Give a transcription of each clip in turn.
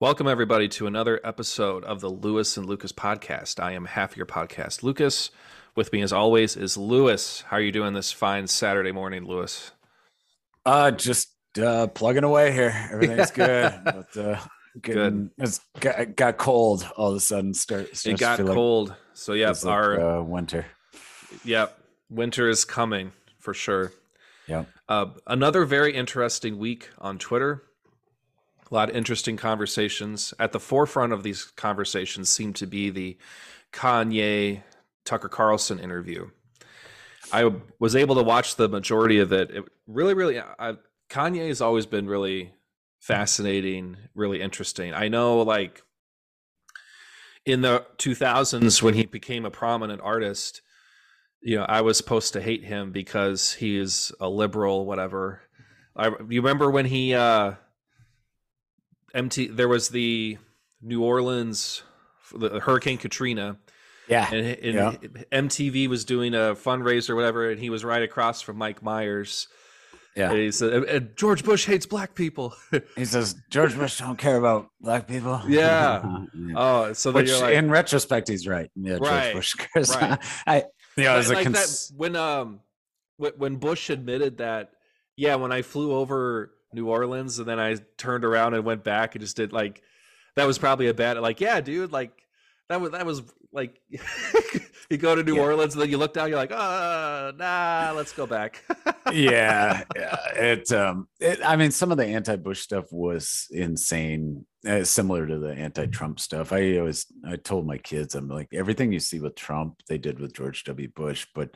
Welcome, everybody, to another episode of the Lewis and Lucas podcast. I am half your podcast, Lucas. With me, as always, is Lewis. How are you doing this fine Saturday morning, Lewis? Uh, just uh, plugging away here. Everything's good. but, uh, getting, good. It's got, got, cold all of a sudden. Start. It got cold. Like, so yeah, our like, uh, winter. Yep, winter is coming for sure. Yeah. Uh, another very interesting week on Twitter a lot of interesting conversations. At the forefront of these conversations seem to be the Kanye Tucker Carlson interview. I was able to watch the majority of it. It really, really, I, Kanye has always been really fascinating, really interesting. I know, like in the 2000s when he became a prominent artist, you know, I was supposed to hate him because he is a liberal, whatever. I you remember when he uh MT there was the New Orleans the Hurricane Katrina. Yeah. And, and yeah. MTV was doing a fundraiser or whatever, and he was right across from Mike Myers. Yeah. And he said, George Bush hates black people. he says, George Bush don't care about black people. Yeah. yeah. Oh, so Which, like, in retrospect, he's right. Yeah. Right, George Bush cares. Right. I, you know, like cons- that, when, um, when Bush admitted that, yeah, when I flew over New Orleans, and then I turned around and went back and just did like that was probably a bad like yeah, dude, like that was that was like you go to New yeah. Orleans and then you look down, you're like, oh nah, let's go back. yeah, yeah, it um, it, I mean, some of the anti-Bush stuff was insane, uh, similar to the anti-Trump stuff. I always I told my kids, I'm like, everything you see with Trump, they did with George W. Bush, but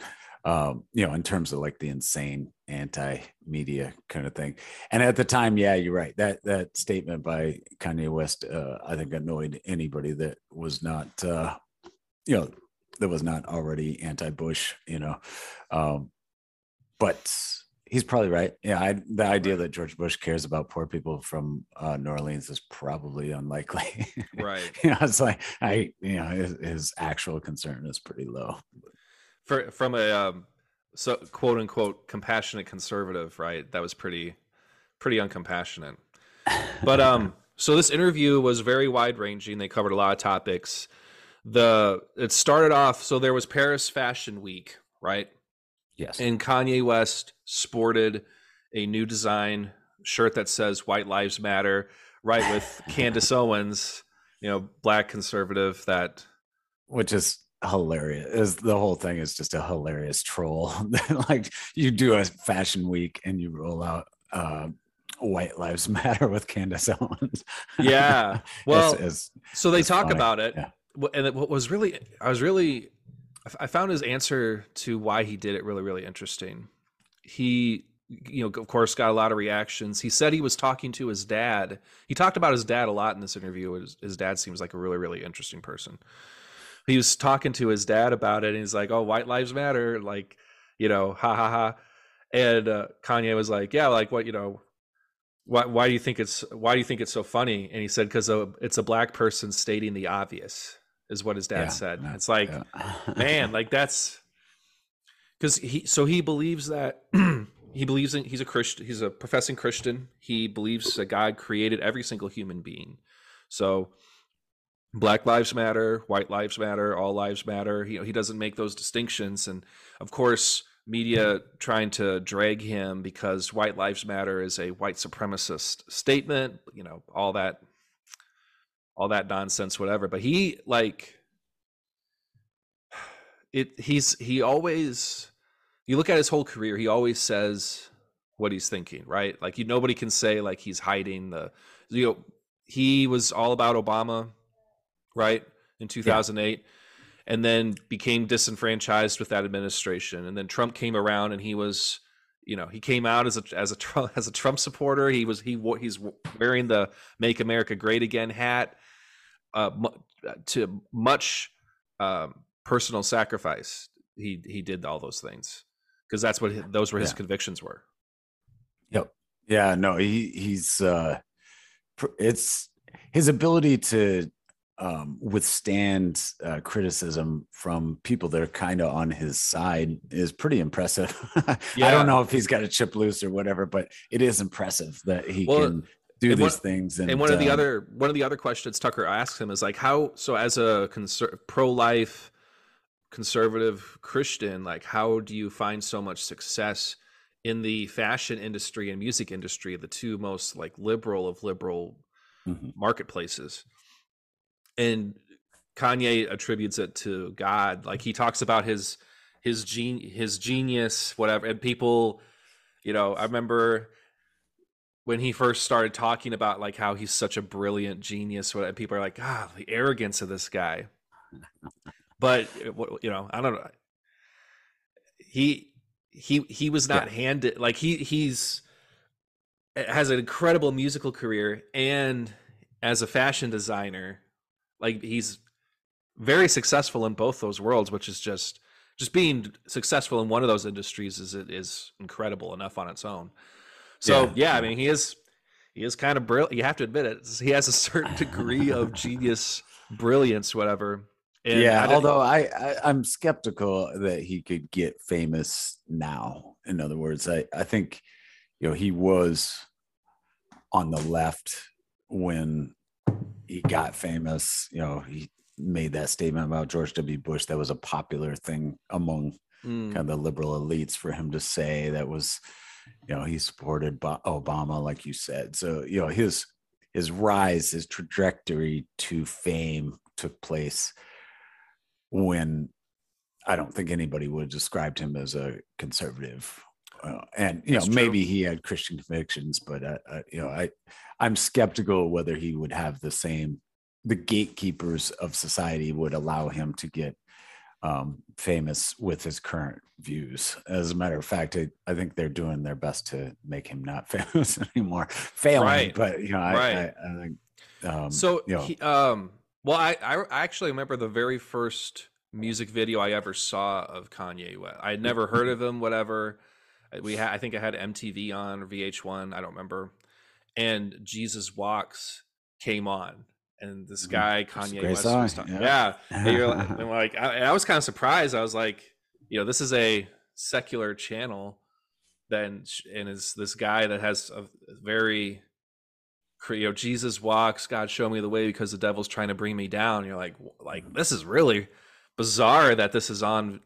um, you know, in terms of like the insane anti-media kind of thing. And at the time, yeah, you're right. That that statement by Kanye West, uh, I think annoyed anybody that was not, uh, you know, that was not already anti-Bush. You know, um, but he's probably right. Yeah, I, the idea that George Bush cares about poor people from uh, New Orleans is probably unlikely. Right. you know, it's like I, you know, his, his actual concern is pretty low for from a um, so quote unquote compassionate conservative, right? That was pretty pretty uncompassionate. But um, so this interview was very wide ranging. They covered a lot of topics. The it started off so there was Paris Fashion Week, right? Yes. And Kanye West sported a new design shirt that says "White Lives Matter," right? With Candace Owens, you know, black conservative that, which is hilarious is the whole thing is just a hilarious troll. Like you do a fashion week and you roll out uh, white lives matter with candace owens. Yeah. Well it's, it's, so they talk funny. about it. Yeah. and what was really i was really i found his answer to why he did it really really interesting. He you know of course got a lot of reactions. He said he was talking to his dad. He talked about his dad a lot in this interview his, his dad seems like a really really interesting person he was talking to his dad about it and he's like oh white lives matter like you know ha ha ha. And uh, kanye was like yeah like what you know why, why do you think it's why do you think it's so funny? And he said because it's a black person stating the obvious is what his dad yeah, said. It's like yeah. man like that's because he so he believes that he believes in he's a christian he's a professing christian. He believes that god created every single human being. So Black Lives Matter, White Lives Matter, All Lives Matter. He, he doesn't make those distinctions. And of course, media trying to drag him because White Lives Matter is a white supremacist statement, you know, all that all that nonsense whatever but he like it he's he always you look at his whole career he always says what he's thinking right like you nobody can say like he's hiding the you know he was all about obama right in 2008 yeah. and then became disenfranchised with that administration. And then Trump came around and he was you know he came out as a as a Trump as a Trump supporter. He was he he's wearing the make america great again hat uh, to much um, personal sacrifice. He he did all those things because that's what his, those were his yeah. convictions were. Yep. Yeah no he he's uh it's his ability to um, withstand uh, criticism from people that are kind of on his side is pretty impressive. yeah. I don't know if he's got a chip loose or whatever, but it is impressive that he well, can do these one, things. And, and one of the um, other one of the other questions Tucker asks him is like, how so as a conser- pro life conservative Christian, like how do you find so much success in the fashion industry and music industry, the two most like liberal of liberal mm-hmm. marketplaces? And Kanye attributes it to God. Like he talks about his his gene his genius, whatever, and people, you know, I remember when he first started talking about like how he's such a brilliant genius what people are like ah the arrogance of this guy but you know i don't know he he he was not yeah. handed like he he's has an incredible musical career and as a fashion designer like he's very successful in both those worlds which is just just being successful in one of those industries is is incredible enough on its own so yeah, yeah I mean he is he is kind of brilliant. You have to admit it. He has a certain degree of genius, brilliance, whatever. And yeah, I although I, I am skeptical that he could get famous now. In other words, I I think you know he was on the left when he got famous. You know, he made that statement about George W. Bush. That was a popular thing among mm. kind of the liberal elites for him to say. That was you know he supported obama like you said so you know his his rise his trajectory to fame took place when i don't think anybody would have described him as a conservative uh, and you That's know true. maybe he had christian convictions but uh, uh, you know i i'm skeptical whether he would have the same the gatekeepers of society would allow him to get um, famous with his current views. As a matter of fact, I, I, think they're doing their best to make him not famous anymore. Failing, right. but you know, I, right. I, I think. Um, so, you know, he, um, well, I, I actually remember the very first music video I ever saw of Kanye West. I had never heard of him, whatever. We had, I think I had MTV on or VH1. I don't remember. And Jesus Walks came on and this mm-hmm. guy Kanye West was talking. Yeah, yeah. you're like, and like I, I, was kind of surprised. I was like, you know, this is a secular channel, then and is this guy that has a very, you know, Jesus walks, God show me the way because the devil's trying to bring me down. You're like, like this is really bizarre that this is on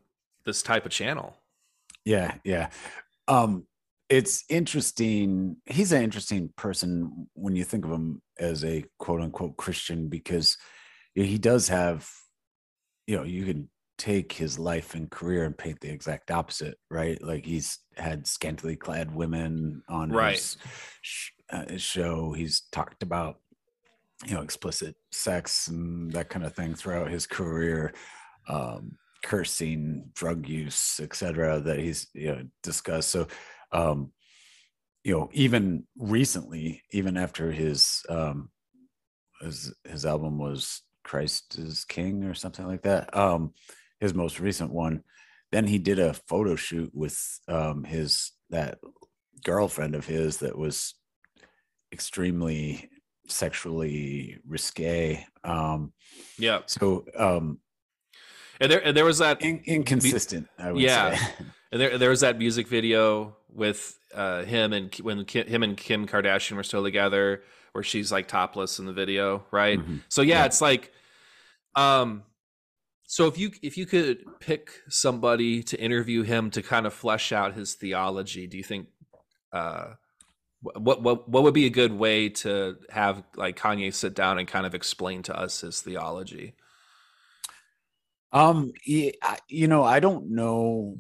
this type of channel. Yeah, yeah. Um, it's interesting. He's an interesting person when you think of him as a quote unquote Christian because he does have, you know, you can take his life and career and paint the exact opposite, right? Like he's had scantily clad women on right. his, uh, his show. He's talked about, you know, explicit sex and that kind of thing throughout his career. Um, cursing, drug use, etc. That he's you know discussed. So um, you know, even recently, even after his um, his his album was Christ is King or something like that, um, his most recent one, then he did a photo shoot with um, his that girlfriend of his that was extremely sexually risque. Um, yeah. So, um, and there, and there was that in, inconsistent. I would yeah. say. And there, there was that music video with uh, him and when Kim, him and Kim Kardashian were still together, where she's like topless in the video, right? Mm-hmm. So yeah, yeah, it's like, um, so if you if you could pick somebody to interview him to kind of flesh out his theology, do you think, uh, what what what would be a good way to have like Kanye sit down and kind of explain to us his theology? Um, you know, I don't know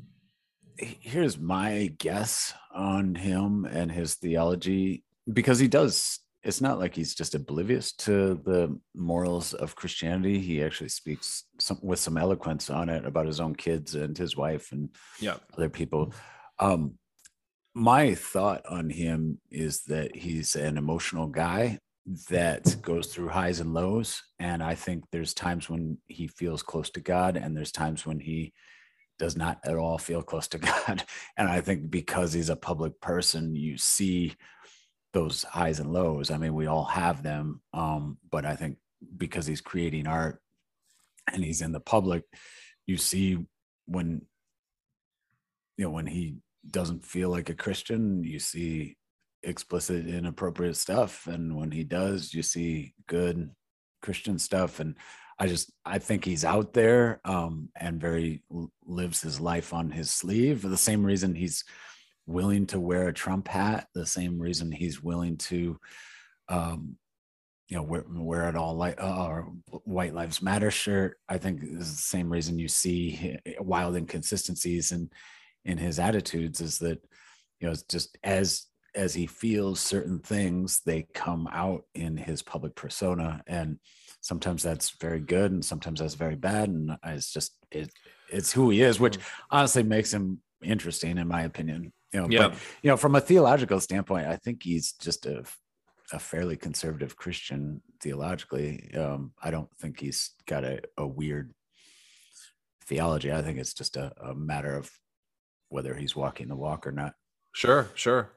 here's my guess on him and his theology because he does it's not like he's just oblivious to the morals of christianity he actually speaks some, with some eloquence on it about his own kids and his wife and yeah. other people. Um my thought on him is that he's an emotional guy that goes through highs and lows and i think there's times when he feels close to god and there's times when he does not at all feel close to God. And I think because he's a public person, you see those highs and lows. I mean, we all have them. Um, but I think because he's creating art and he's in the public, you see when you know when he doesn't feel like a Christian, you see explicit inappropriate stuff and when he does you see good christian stuff and i just i think he's out there um and very lives his life on his sleeve for the same reason he's willing to wear a trump hat the same reason he's willing to um you know wear, wear it all like uh, white lives matter shirt. I think is the same reason you see wild inconsistencies in in his attitudes is that you know it's just as as he feels certain things they come out in his public persona and sometimes that's very good and sometimes that's very bad and it's just it it's who he is which mm. honestly makes him interesting in my opinion you know yeah. but you know from a theological standpoint i think he's just a a fairly conservative Christian theologically. Um, I don't think he's got a, a weird theology. I think it's just a, a matter of whether he's walking the walk or not. Sure, sure.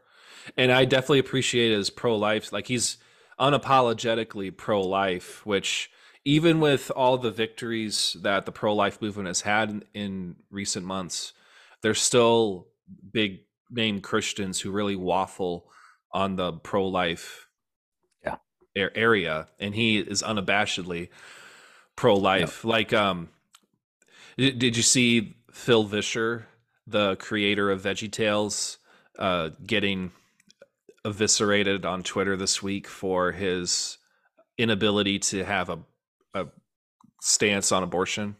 And I definitely appreciate his pro life. Like he's unapologetically pro life, which even with all the victories that the pro life movement has had in, in recent months, there's still big name Christians who really waffle on the pro life area and he is unabashedly pro-life yep. like um did you see phil vischer the creator of veggie tales uh getting eviscerated on twitter this week for his inability to have a, a stance on abortion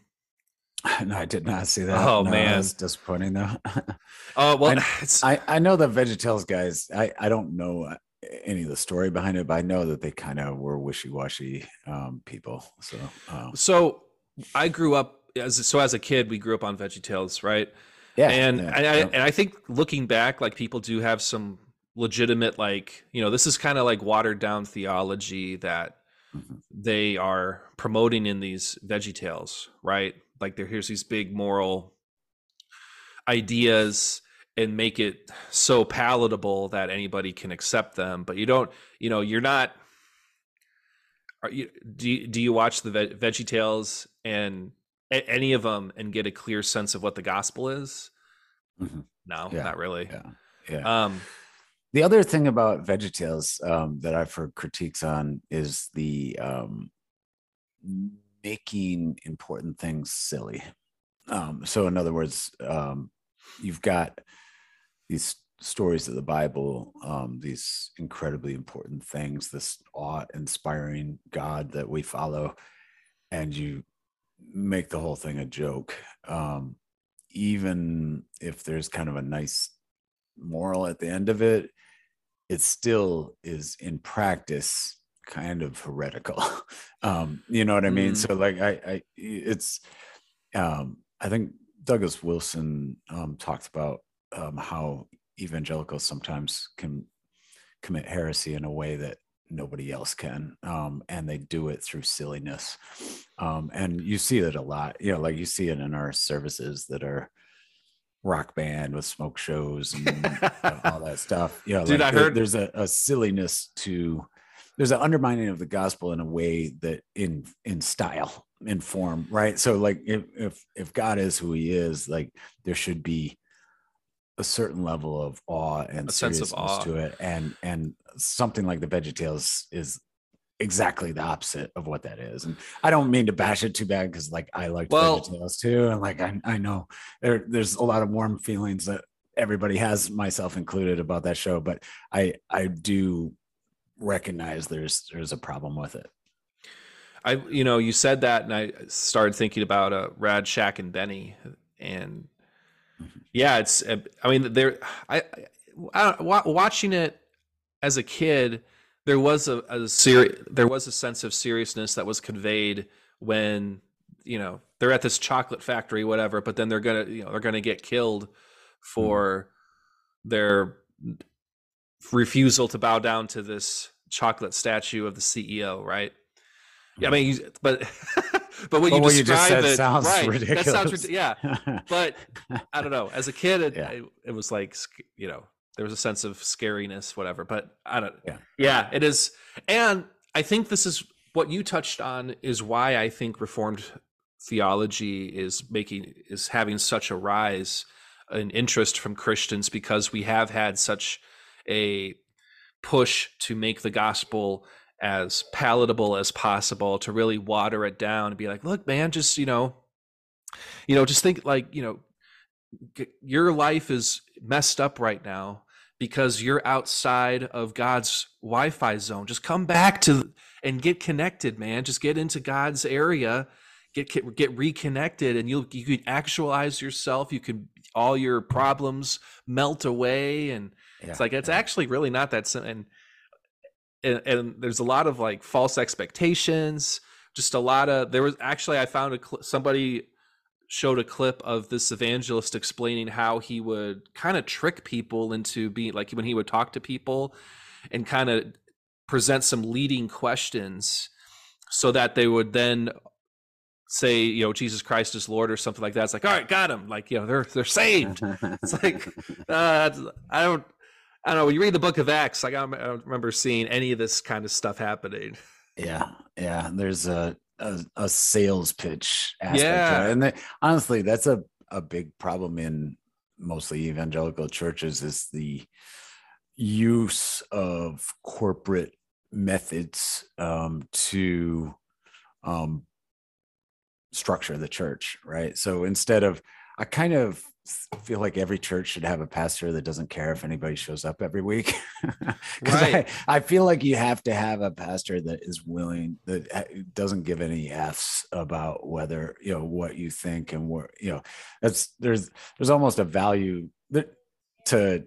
no, I did not see that. Oh no, man, that's disappointing though. Oh well, I, I, I know the VeggieTales guys. I I don't know any of the story behind it, but I know that they kind of were wishy-washy um, people. So, um, so I grew up as so as a kid, we grew up on Veggie Tales, right? Yeah, and yeah, and, I, and I think looking back, like people do have some legitimate, like you know, this is kind of like watered down theology that mm-hmm. they are promoting in these Veggie Tales, right? Like there, here's these big moral ideas and make it so palatable that anybody can accept them but you don't you know you're not are you do you, do you watch the Ve- veggie tales and a- any of them and get a clear sense of what the gospel is mm-hmm. no yeah. not really yeah yeah um the other thing about VeggieTales um, that I've heard critiques on is the um, making important things silly. Um, so, in other words, um, you've got these stories of the Bible, um, these incredibly important things, this awe-inspiring God that we follow, and you make the whole thing a joke. Um, even if there's kind of a nice moral at the end of it, it still is in practice kind of heretical. um, you know what I mean? Mm. So like I, I it's um, I think Douglas Wilson um, talked about um, how evangelicals sometimes can commit heresy in a way that nobody else can um, and they do it through silliness um, and you see it a lot you know like you see it in our services that are rock band with smoke shows and all that stuff. You know Dude, like I heard there's a, a silliness to there's an undermining of the gospel in a way that in in style in form right? So like if if if god is who he is like there should be a certain level of awe and a seriousness awe. to it. And and something like the VeggieTales is exactly the opposite of what that is and i don't mean to bash it too bad because like i like well, VeggieTales too and like I, I know there, there's a lot of warm feelings that everybody has myself included about that show but i i do recognize there's there's a problem with it i you know you said that and i started thinking about uh Rack Shack and benny and yeah, it's. I mean, there. I, I, watching it as a kid, there was a, a seri- there was a sense of seriousness that was conveyed when you know they're at this chocolate factory, whatever. But then they're gonna, you know, they're gonna get killed for mm. their refusal to bow down to this chocolate statue of the CEO, right? Yeah, I mean, but but when but you what describe you it, sounds right, ridiculous. That sounds yeah. but I don't know. As a kid, it, yeah. it, it, was like you know there was a sense of scariness, whatever. But I don't. Yeah, yeah, it is. And I think this is what you touched on is why I think Reformed theology is making is having such a rise in interest from Christians because we have had such a push to make the gospel as palatable as possible to really water it down and be like look man just you know you know just think like you know your life is messed up right now because you're outside of God's Wi-Fi zone. Just come back to and get connected, man. Just get into God's area, get get reconnected, and you'll you can actualize yourself. You can all your problems melt away, and yeah, it's like it's yeah. actually really not that simple. And, and and there's a lot of like false expectations. Just a lot of there was actually I found a somebody showed a clip of this evangelist explaining how he would kind of trick people into being like when he would talk to people and kind of present some leading questions so that they would then say you know jesus christ is lord or something like that. It's like all right got him. Like you know they're they're saved. It's like uh, i don't i don't know. When you read the book of acts like i don't remember seeing any of this kind of stuff happening. Yeah yeah. There's a a, a sales pitch aspect yeah. and they, honestly that's a, a big problem in mostly evangelical churches is the use of corporate methods um, to um, structure the church right so instead of i kind of feel like every church should have a pastor that doesn't care if anybody shows up every week. right. I, I, feel like you have to have a pastor that is willing that doesn't give any f's about whether you know what you think and what you know. That's there's there's almost a value that to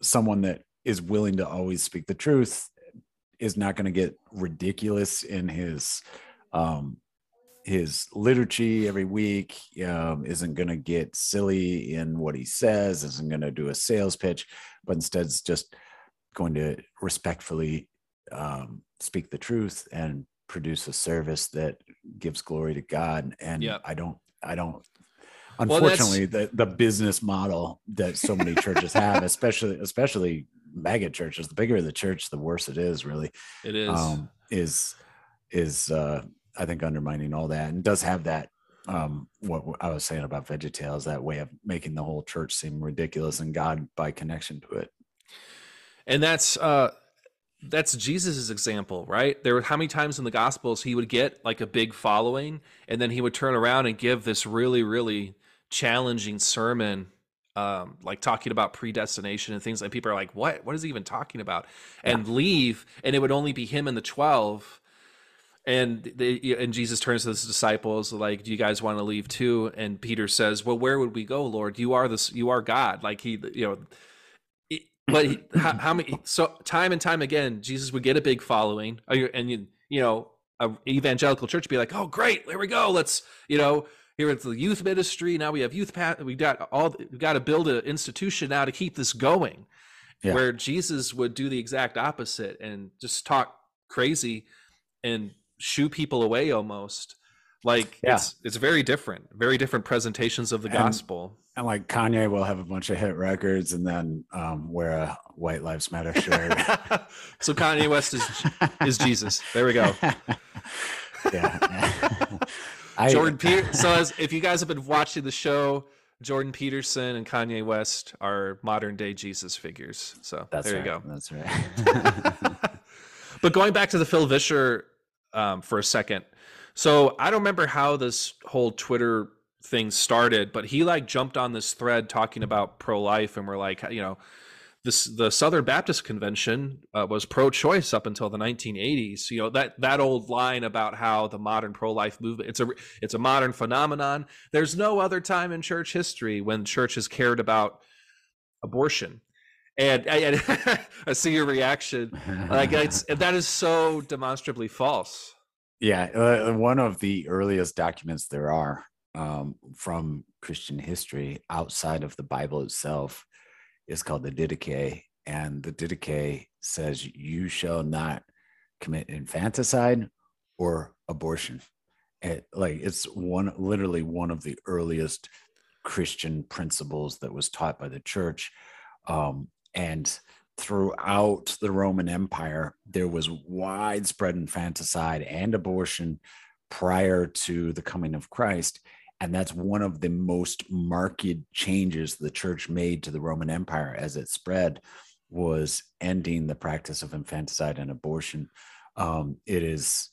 someone that is willing to always speak the truth is not going to get ridiculous in his um his liturgy every week um, isn't going to get silly in what he says isn't going to do a sales pitch but instead is just going to respectfully um, speak the truth and produce a service that gives glory to god. And yep. i don't i don't unfortunately well, the, the business model that so many churches have especially especially mega churches the bigger the church the worse it is really. It is. Um, is is uh I think undermining all that and does have that um, what I was saying about VeggieTales, that way of making the whole church seem ridiculous and God by connection to it. And that's uh that's Jesus's example, right? There were how many times in the gospels he would get like a big following and then he would turn around and give this really, really challenging sermon um, like talking about predestination and things and people are like, what? What is he even talking about? And yeah. leave, and it would only be him and the twelve and they, and Jesus turns to his disciples like, "Do you guys want to leave too?" And Peter says, "Well, where would we go, Lord? You are this. You are God." Like he, you know, but he, how, how, many? So time and time again, Jesus would get a big following, and you, you know, a evangelical church would be like, "Oh, great, there we go. Let's, you know." Here it's the youth ministry. Now we have youth. Path, we got all. We got to build an institution now to keep this going. Yeah. Where Jesus would do the exact opposite and just talk crazy and shoo people away almost. Like yeah. it's it's very different very different presentations of the and, gospel. and like kanye will have a bunch of hit records and then um, wear a white lives matter shirt. So kanye west is is jesus. There we go. Yeah. Jordan peter so as if you guys have been watching the show jordan peterson and kanye west are modern day jesus figures. So that's there right. you go. That's right. But going back to the phil vischer um, for a second. So I don't remember how this whole Twitter thing started, but he like jumped on this thread talking about pro life, and we're like, you know, this the Southern Baptist Convention uh, was pro-choice up until the 1980s. You know that that old line about how the modern pro-life movement it's a it's a modern phenomenon. There's no other time in church history when church has cared about abortion and, and I see your reaction. Like it's that is so demonstrably false. Yeah, uh, one of the earliest documents there are um, from Christian history outside of the Bible itself is called the Didache, and the Didache says you shall not commit infanticide or abortion. It, like it's one literally one of the earliest Christian principles that was taught by the church. Um, and throughout the Roman Empire, there was widespread infanticide and abortion prior to the coming of Christ. And that's one of the most marked changes the church made to the Roman Empire as it spread. was ending the practice of infanticide and abortion. Um, it is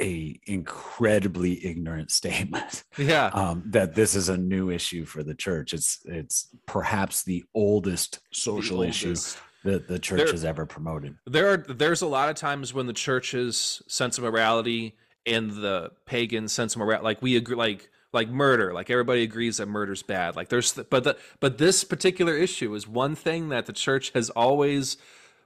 a incredibly ignorant statement. Yeah, um, that this is a new issue for the church. It's it's perhaps the oldest social the issue oldest. that the church there, has ever promoted. There are there's a lot of times when the church's sense of morality and the pagan sense of morality, like we agree, like like murder like everybody agrees that murder's bad like there's but the but this particular issue is one thing that the church has always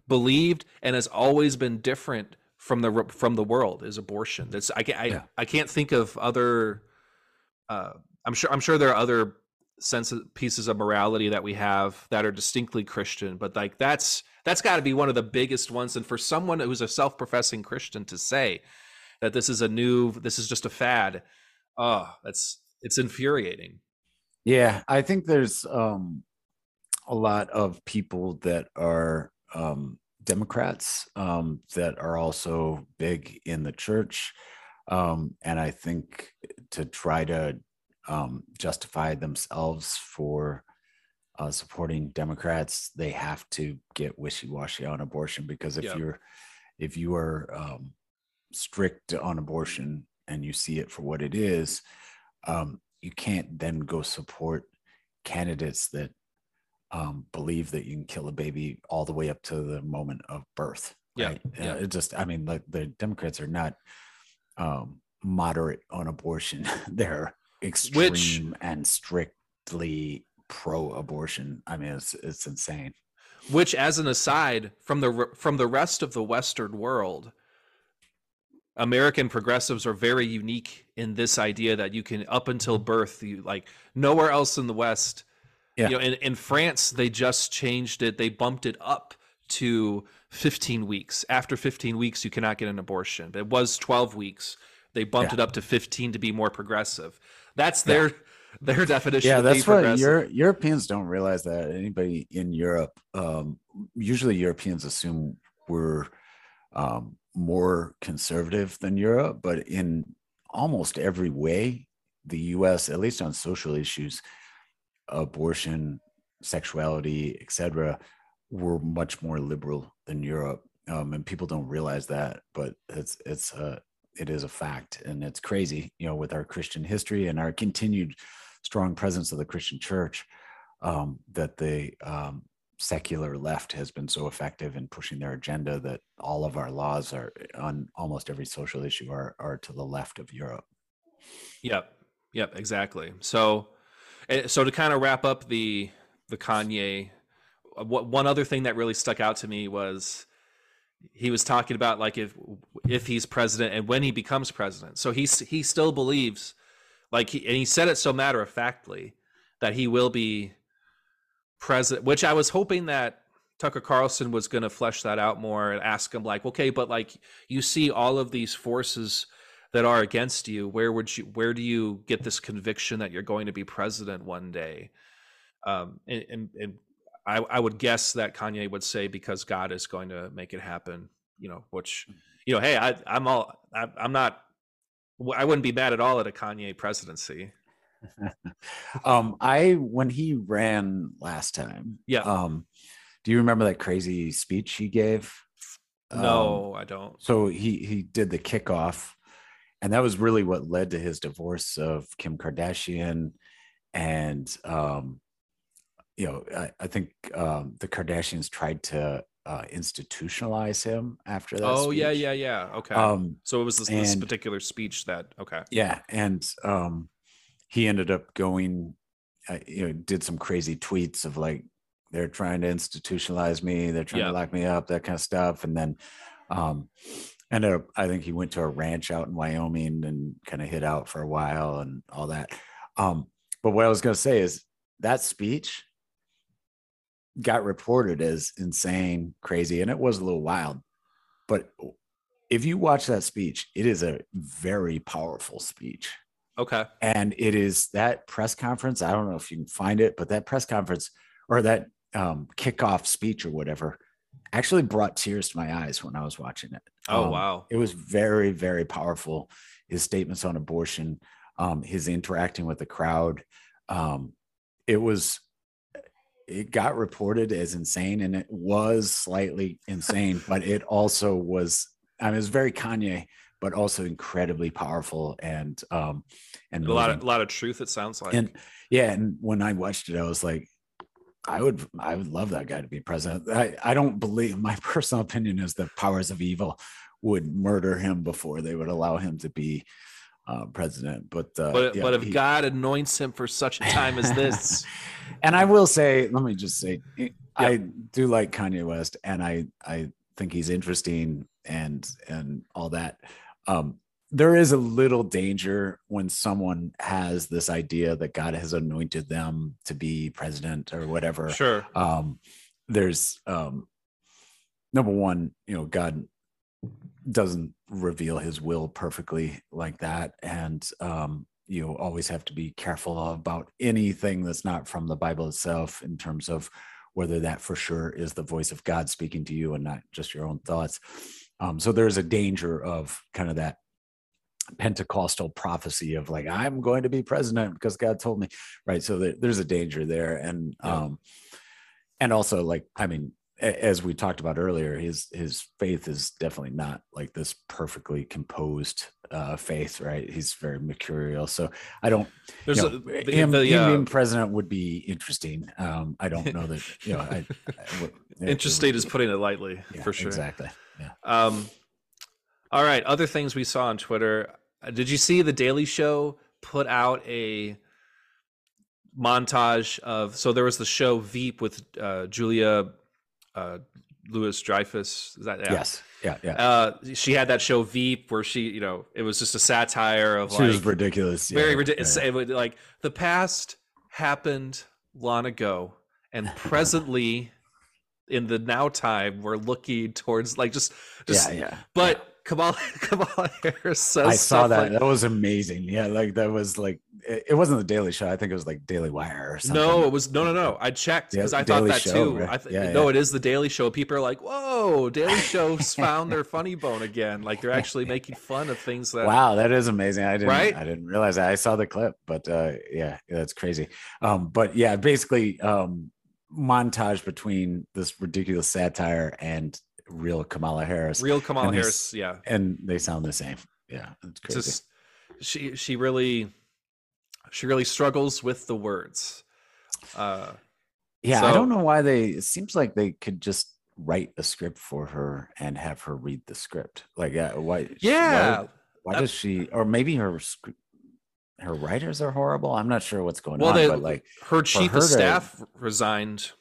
believed and has always been different from the from the world is abortion. That's i can't I, yeah. I can't think of other uh i'm sure i'm sure there are other sense of pieces of morality that we have that are distinctly christian but like that's that's got to be one of the biggest ones. And for someone who's a self-professing christian to say that this is a new this is just a fad oh that's it's infuriating. Yeah i think there's um a lot of people that are um democrats um that are also big in the church um and i think to try to um justify themselves for uh, supporting democrats they have to get wishy-washy on abortion because if yep. you're if you are um strict on abortion and you see it for what it is, um, you can't then go support candidates that um, believe that you can kill a baby all the way up to the moment of birth. Right? Yeah, yeah. it just, I mean, like the Democrats are not um, moderate on abortion; they're extreme Which, and strictly pro-abortion. I mean, it's it's insane. Which, as an aside, from the from the rest of the Western world, American progressives are very unique in this idea that you can up until birth, you like nowhere else in the West. Yeah. You know, in, in France, they just changed it. They bumped it up to 15 weeks. After 15 weeks, you cannot get an abortion. It was 12 weeks. They bumped yeah. it up to 15 to be more progressive. That's their yeah. their definition. Yeah, that's what Euro- Europeans don't realize that anybody in Europe, um, usually Europeans assume we're um, more conservative than Europe, but in almost every way, the US, at least on social issues, abortion, sexuality, etc., were much more liberal than Europe. Um, and people don't realize that, but it's it's a it is a fact, and it's crazy, you know, with our Christian history and our continued strong presence of the Christian Church, um, that the um, secular left has been so effective in pushing their agenda that all of our laws are on almost every social issue are are to the left of Europe. Yep. Yep, exactly. So so to kind of wrap up the the Kanye what one other thing that really stuck out to me was he was talking about like if if he's president and when he becomes president. So he he still believes like he and he said it so matter of factly that he will be president, which I was hoping that Tucker Carlson was going to flesh that out more and ask him like, okay, but like you see all of these forces that are against you. Where would you? Where do you get this conviction that you're going to be president one day? Um, and, and, and I, I would guess that Kanye would say because God is going to make it happen. You know, which you know, hey, I, I'm all I, I'm not. I wouldn't be mad at all at a Kanye presidency. um, I when he ran last time, yeah. Um, do you remember that crazy speech he gave? No, um, I don't. So he he did the kickoff, and that was really what led to his divorce of Kim Kardashian, and um, you know, I, I think um, the Kardashians tried to uh, institutionalize him after that. Oh speech. yeah, yeah, yeah. Okay. Um, so it was this, and, this particular speech that okay. Yeah, and um, he ended up going, uh, you know, did some crazy tweets of like, they're trying to institutionalize me, they're trying yeah. to lock me up, that kind of stuff. And then, um, ended up, I think he went to a ranch out in Wyoming and kind of hid out for a while and all that. Um, but what I was going to say is that speech got reported as insane, crazy, and it was a little wild. But if you watch that speech, it is a very powerful speech. Okay. And it is that press conference. I don't know if you can find it, but that press conference or that um, kickoff speech or whatever actually brought tears to my eyes when I was watching it. Oh, um, wow. It was very, very powerful. His statements on abortion, um, his interacting with the crowd. Um, it was, it got reported as insane and it was slightly insane, but it also was, I mean, it was very Kanye, but also incredibly powerful and, um, and a lot of, a lot of truth. It sounds like, and yeah. And when I watched it, I was like, I would, I would love that guy to be president. I, I don't believe my personal opinion is that powers of evil would murder him before they would allow him to be uh, president. But uh, but, yeah, but if he, God anoints him for such a time as this, and I will say, let me just say, I do like Kanye West, and I I think he's interesting and and all that. Um, there is a little danger when someone has this idea that God has anointed them to be president or whatever. Sure. Um, there's um, number one, you know, God doesn't reveal his will perfectly like that and um, you always have to be careful about anything that's not from the bible itself in terms of whether that for sure is the voice of god speaking to you and not just your own thoughts um, so there's a danger of kind of that pentecostal prophecy of like i'm going to be president because god told me right so there's a danger there and yeah. um and also like i mean as we talked about earlier, his his faith is definitely not like this perfectly composed uh, faith, right? He's very mercurial. So I don't. There's you know, a, the, him, the, him uh, being president would be interesting. Um, I don't know that you know. I, I interesting is putting it lightly, yeah, for sure. Exactly. Yeah. Um, all right. Other things we saw on Twitter. Did you see the Daily Show put out a montage of? So there was the show Veep with uh, Julia uh, Louis Dreyfus. Is that yeah. yes, yeah, yeah. Uh, she had that show Veep, where she, you know, it was just a satire of she like was ridiculous, very yeah, ridiculous. Yeah. like the past happened long ago, and presently in the now time, we're looking towards like just, just yeah, yeah. But Kamala Kamala Harris says. I saw that. Like, that was amazing. Yeah, like that was like it, it, wasn't the Daily Show. I think it was like Daily Wire or something. No, it was no, no, no. I checked because yeah, I thought that Show, too. Right? I th- yeah, no, yeah. it is the Daily Show. People are like, "Whoa, Daily Show's found their funny bone again." Like they're actually making fun of things that. Wow, that is amazing. I didn't. Right? I didn't realize that. I saw the clip, but uh, yeah, that's crazy. Um, but yeah, basically, um, montage between this ridiculous satire and real Kamala Harris. Real Kamala Harris, yeah. And they sound the same. Yeah, it's crazy. Just, she she really she really struggles with the words. Uh yeah, so, I don't know why they it seems like they could just write a script for her and have her read the script. Like uh, why Yeah. Why, why does she or maybe her her writers are horrible. I'm not sure what's going well, on. They, but like her chief her of staff to, resigned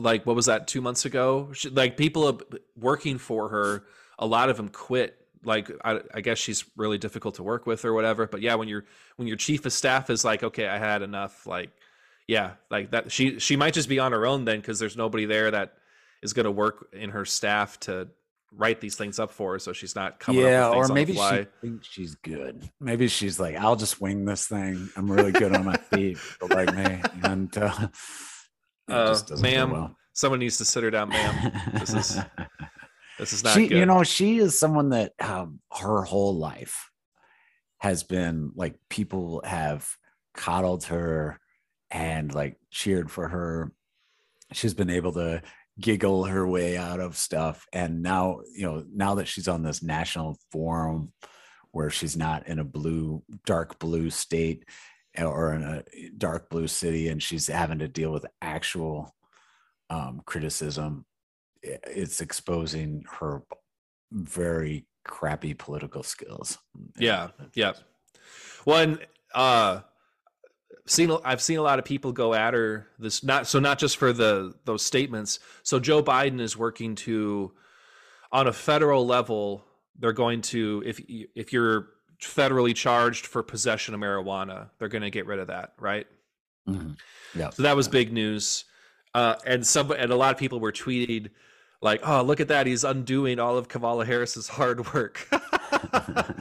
like what was that two months ago? She, like people working for her. A lot of them quit. Like I, I, guess she's really difficult to work with or whatever. But yeah when you're when your chief of staff is like okay i had enough like yeah like that she she might just be on her own then because there's nobody there that is going to work in her staff to write these things up for her so she's not coming yeah or maybe she thinks she's good. Maybe she's like i'll just wing this thing. I'm really good on my feet. Like me and uh uh, ma'am, well. someone needs to sit her down, ma'am. This is this is not she, good. You know, she is someone that um, her whole life has been like people have coddled her and like cheered for her. She's been able to giggle her way out of stuff, and now you know now that she's on this national forum where she's not in a blue dark blue state or in a dark blue city and she's having to deal with actual um, criticism it's exposing her very crappy political skills yeah yeah well and uh seen I've seen a lot of people go at her this not so not just for the those statements. So Joe Biden is working to on a federal level they're going to if if you're federally charged for possession of marijuana. They're going to get rid of that, right? Mm-hmm. Yeah. So that was big news. Uh, and some and a lot of people were tweeting like, "Oh, look at that! He's undoing all of Kamala Harris's hard work."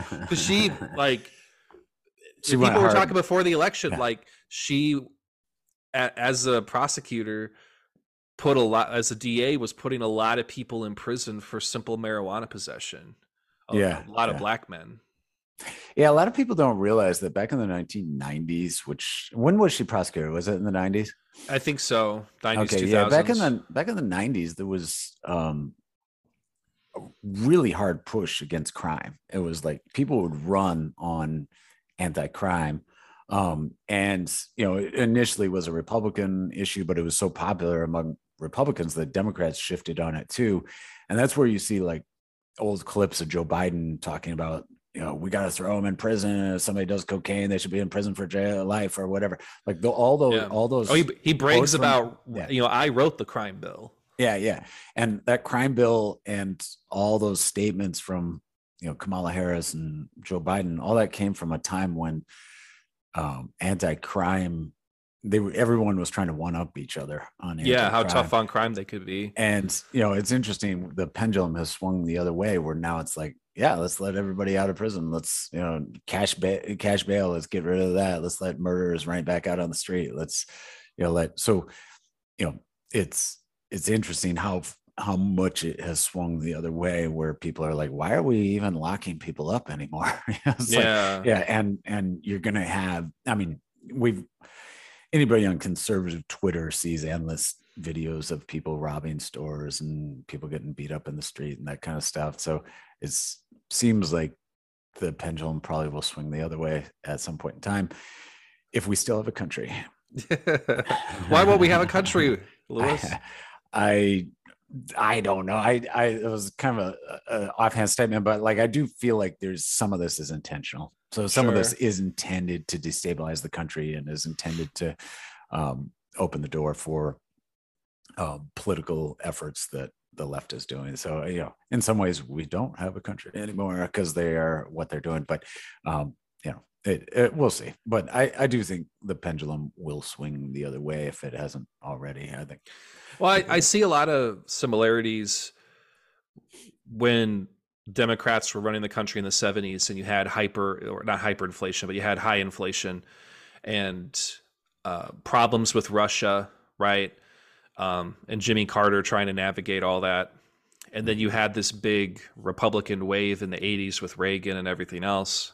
Because she like she people were talking before the election, yeah. like she, a, as a prosecutor, put a lot as a DA was putting a lot of people in prison for simple marijuana possession. yeah, a lot yeah. of black men. Yeah, a lot of people don't realize that back in the 1990s, which when was she prosecuted? Was it in the 90s? I think so. 90s, okay, 2000s. yeah. Back in the back in the 90s, there was um, a really hard push against crime. It was like people would run on anti-crime. Um, and you know, initially was a Republican issue, but it was so popular among Republicans that Democrats shifted on it too. And that's where you see like old clips of Joe Biden talking about you know, we got to throw them in prison. If somebody does cocaine, they should be in prison for jail life or whatever. Like the, all those, yeah. all those. Oh, he, he brags about, from, yeah. you know, I wrote the crime bill. Yeah, yeah, and that crime bill and all those statements from you know Kamala Harris and Joe Biden, all that came from a time when um, anti-crime they were everyone was trying to one up each other on yeah how tough on crime they could be and you know it's interesting the pendulum has swung the other way where now it's like yeah, let's let everybody out of prison. Let's, you know, cash ba- cash bail. Let's get rid of that. Let's let murderers right back out on the street. Let's, you know, let so, you know, it's it's interesting how how much it has swung the other way where people are like why are we even locking people up anymore yeah like, yeah and and you're gonna have i mean we've anybody on conservative twitter sees endless videos of people robbing stores and people getting beat up in the street and that kind of stuff so it's seems like the pendulum probably will swing the other way at some point in time if we still have a country. Why won't we have a country, Lewis? I, I, I don't know. I, I, it was kind of a, a, offhand statement, but like I do feel like there's some of this is intentional. So some sure. of this is intended to destabilize the country and is intended to um, open the door for uh, political efforts that the left is doing. So, you know, in some ways, we don't have a country anymore because they are what they're doing. But, um, you know, it, it, we'll see. But I, I do think the pendulum will swing the other way if it hasn't already. I think. Well, I, I see a lot of similarities when Democrats were running the country in the 70s and you had hyper, or not hyperinflation, but you had high inflation and uh, problems with Russia, right? Um, and Jimmy Carter trying to navigate all that. And then you had this big Republican wave in the 80s with Reagan and everything else.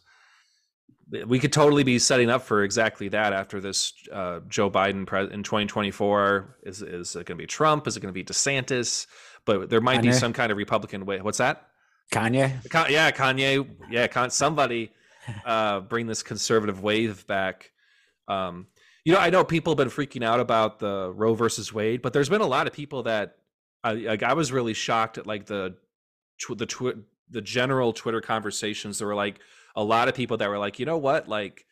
We could totally be setting up for exactly that after this uh, Joe Biden pre- in 2024. Is, is it going to be Trump? Is it going to be DeSantis? But there might Kanye. be some kind of Republican way. What's that? Kanye. yeah, Kanye. Yeah, somebody uh, bring this conservative wave back. Um, you know, I know people have been freaking out about the Roe versus Wade, but there's been a lot of people that, I, like, I was really shocked at like the, the twi- the general Twitter conversations. There were like a lot of people that were like, you know what, like,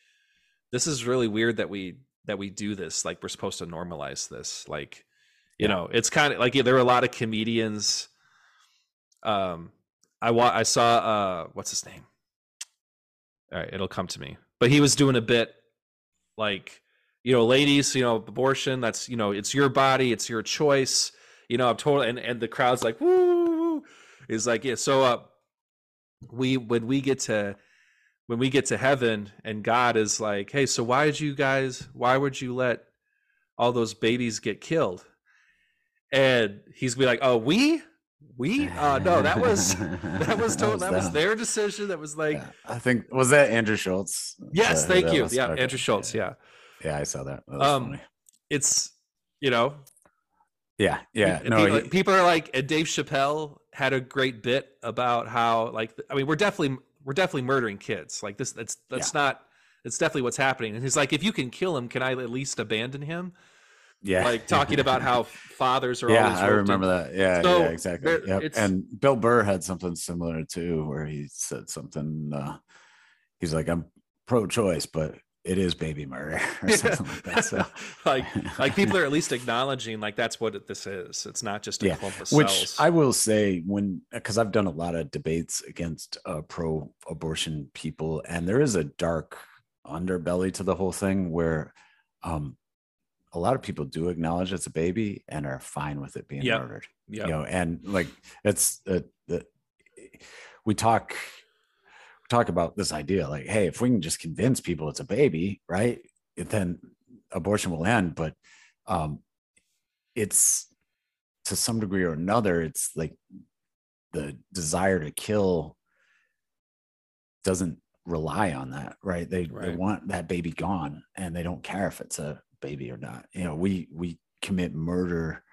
this is really weird that we that we do this. Like, we're supposed to normalize this. Like, you know, it's kind of like yeah, there were a lot of comedians. Um, I wa- I saw uh, what's his name? All right, it'll come to me. But he was doing a bit like you know, ladies, you know, abortion, that's, you know, it's your body, it's your choice. You know, I'm totally, and, and the crowd's like, woo, is like, yeah. So, uh, we, when we get to, when we get to heaven and God is like, hey, so why did you guys, why would you let all those babies get killed? And he's be like, oh, we, we uh no that was that was total that was their decision that was like i think was that andrew schulz yes thank you yeah andrew schulz yeah yeah, I saw that. that um, funny. it's you know, yeah, yeah. No, people, he, people are like, and Dave Chappelle had a great bit about how like I mean we're definitely we're definitely murdering kids. Like this, that's that's yeah. not. It's definitely what's happening. And he's like, if you can kill him, can I at least abandon him? Yeah, like talking about how fathers are. Yeah, I remember that. Yeah, so yeah, exactly. Yep. And Bill Burr had something similar too, where he said something. Uh, he's like, I'm pro-choice, but it is baby murder or something like that. So like like people are at least acknowledging like that's what this is. It's not just a yeah. clump of Which cells. I will say when because I've done a lot of debates against uh, pro abortion people, and there is a dark underbelly to the whole thing where um a lot of people do acknowledge it's a baby and are fine with it being yep. murdered. Yeah. You know, and like it's uh, the we talk talk about this idea like hey if we can just convince people it's a baby right then abortion will end but um it's to some degree or another it's like the desire to kill doesn't rely on that, right? They right. they want that baby gone, and they don't care if it's a baby or not. You know, we we commit murder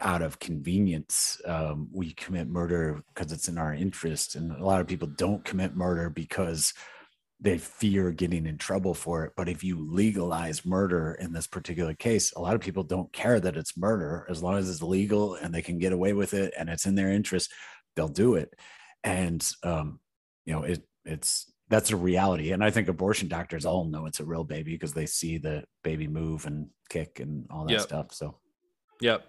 out of convenience. Um, we commit murder because it's in our interest, and a lot of people don't commit murder because they fear getting in trouble for it. But if you legalize murder in this particular case, a lot of people don't care that it's murder as long as it's legal and they can get away with it and it's in their interest, they'll do it. And um, you know, it it's that's a reality. And I think abortion doctors all know it's a real baby because they see the baby move and kick and all that yep. stuff. So Yep.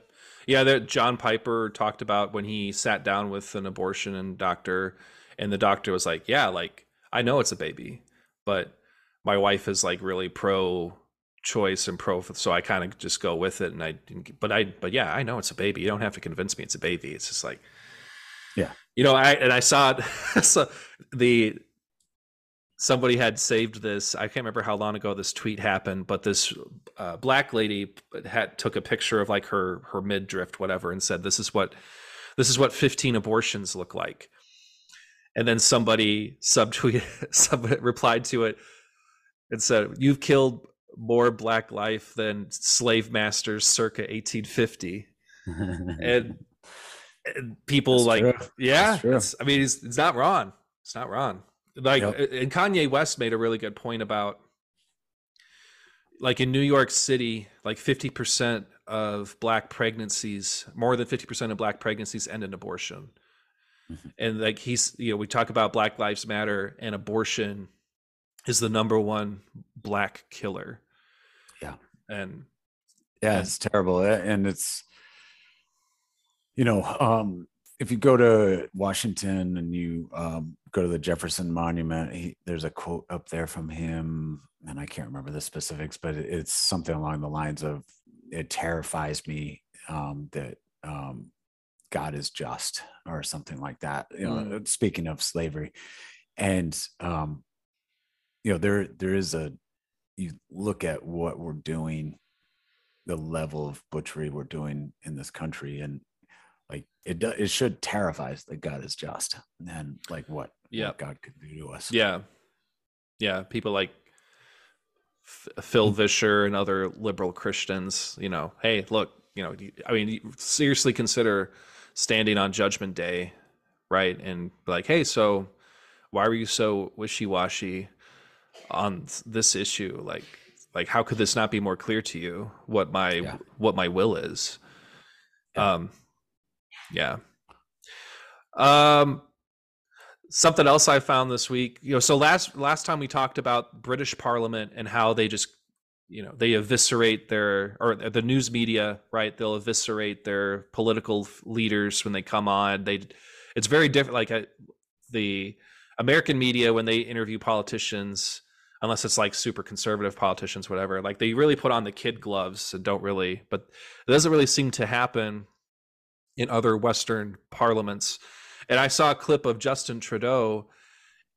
Yeah, that John Piper talked about when he sat down with an abortion and doctor and the doctor was like, Yeah, like I know it's a baby, but my wife is like really pro choice and pro so I kind of just go with it and I but I but yeah, I know it's a baby. You don't have to convince me it's a baby. It's just like yeah. You know, I and I saw it so the somebody had saved this. I can't remember how long ago this tweet happened, but this uh, black lady had took a picture of like her her midriff whatever and said this is what this is what 15 abortions look like and then somebody subtweeted somebody replied to it and said you've killed more black life than slave masters circa 1850 and, and, people That's like true. yeah i mean it's, it's not wrong it's not wrong like yep. and kanye west made a really good point about like in new york city like 50% of black pregnancies more than 50% of black pregnancies end in abortion Mm-hmm. And like he's, you know, we talk about Black Lives Matter and abortion is the number one black killer. Yeah. And yeah, and, it's terrible. And it's, you know, um, if you go to Washington and you um, go to the Jefferson Monument, he, there's a quote up there from him, and I can't remember the specifics, but it's something along the lines of, "It terrifies me um, that um, God is just or something like that. You know, mm. speaking of slavery, and um, you know, there there is a you look at what we're doing, the level of butchery we're doing in this country, and like it it should terrify us that God is just and like what, yeah. What God could do to us. Yeah, yeah. People like Phil mm. Vischer and other liberal Christians, you know, hey, look, you know, I mean, seriously consider standing on Judgment Day, right? And like, hey, so why were you so wishy-washy on this issue? Like, like how could this not be more clear to you what my yeah. what my will is? Yeah. Um, yeah. Um, something else I found this week, you know, so last last time we talked about British Parliament and how they just you know they eviscerate their or the news media right? They'll eviscerate their political leaders when they come on. They it's very different like uh, the american media when they interview politicians unless it's like super conservative politicians whatever like they really put on the kid gloves and don't really but it doesn't really seem to happen in other western parliaments. And i saw a clip of justin trudeau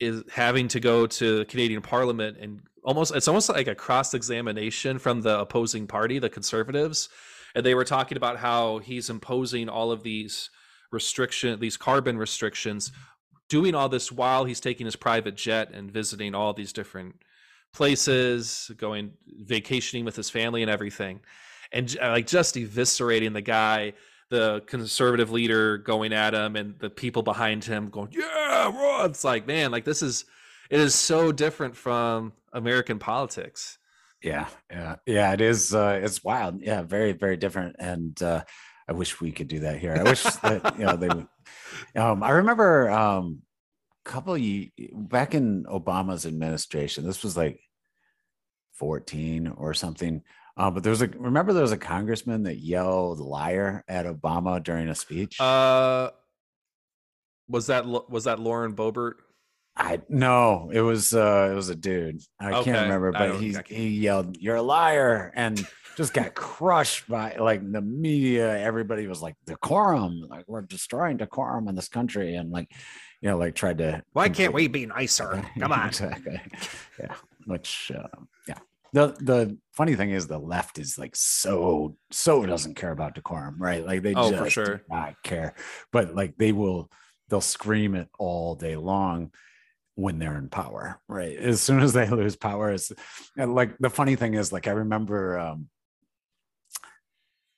is having to go to the Canadian Parliament and almost it's almost like a cross examination from the opposing party, the Conservatives, and they were talking about how he's imposing all of these restriction, these carbon restrictions, doing all this while he's taking his private jet and visiting all these different places, going vacationing with his family and everything, and like just eviscerating the guy the conservative leader going at him and the people behind him going, yeah, it's like, man, like this is, it is so different from American politics. Yeah, yeah, yeah. It is. Uh, it's wild. Yeah, very, very different. And uh, I wish we could do that here. I wish that you know they. Would, um, I remember um, a couple of back in Obama's administration. This was like fourteen or something. Uh, but there was a remember there was a congressman that yelled "liar" at Obama during a speech. Uh, was that was that Lauren Boebert? I no, it was uh it was a dude. I okay. can't remember, but he he yelled, "You're a liar!" and just got crushed by like the media. Everybody was like, "Decorum! Like we're destroying decorum in this country," and like you know, like tried to. Why can't we be nicer? Come on. exactly. Yeah. Which uh, yeah. The the funny thing is the left is like so so doesn't care about decorum, right? Like they oh, just sure. not care. But like they will they'll scream it all day long when they're in power, right? As soon as they lose power, it's like the funny thing is, like I remember um,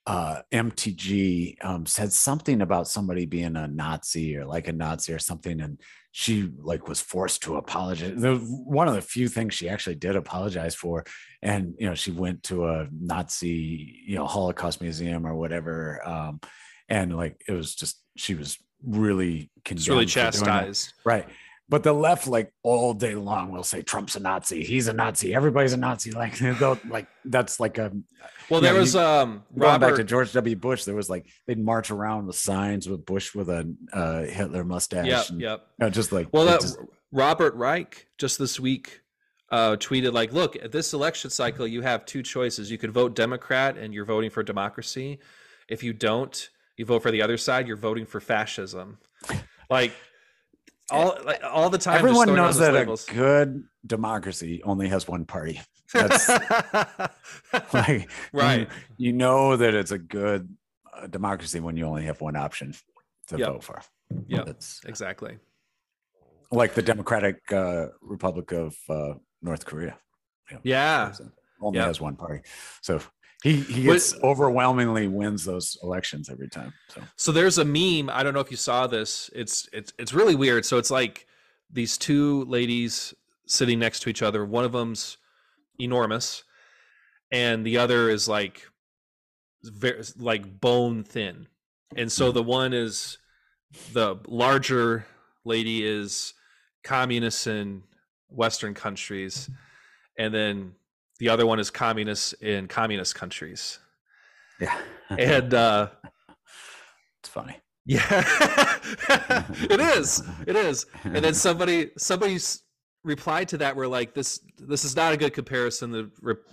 uh, MTG um, said something about somebody being a Nazi or like a Nazi or something, and she like was forced to apologize. The, one of the few things she actually did apologize for, and you know she went to a Nazi you know Holocaust museum or whatever, um, and like it was just she was really really chastised, right? But the left, like all day long, will say Trump's a Nazi. He's a Nazi. Everybody's a Nazi. Like like that's like a. Well, there know, was um going Robert, back to George W. Bush. There was like they'd march around with signs with Bush with a uh, Hitler mustache. Yep, and, yep. You know, just like well, just, Robert Reich just this week uh, tweeted like, "Look, at this election cycle, you have two choices. You could vote Democrat, and you're voting for democracy. If you don't, you vote for the other side. You're voting for fascism." Like all like all the time. Everyone knows that labels. a good democracy only has one party. That's like right. You, you, know that it's a good uh, democracy when you only have one option to yep. vote for. Yeah, that's exactly like the Democratic uh, Republic of uh, North Korea. You know, yeah, only yep. has one party. So he he gets but, overwhelmingly wins those elections every time. So so there's a meme. I don't know if you saw this. It's it's it's really weird. So it's like these two ladies sitting next to each other. One of them's enormous, and the other is like very like bone thin. And so the one is the larger lady is communists in Western countries, and then the other one is communists in communist countries. Yeah. and uh it's funny. Yeah. it is. It is. And then somebody somebody replied to that where like this this is not a good comparison the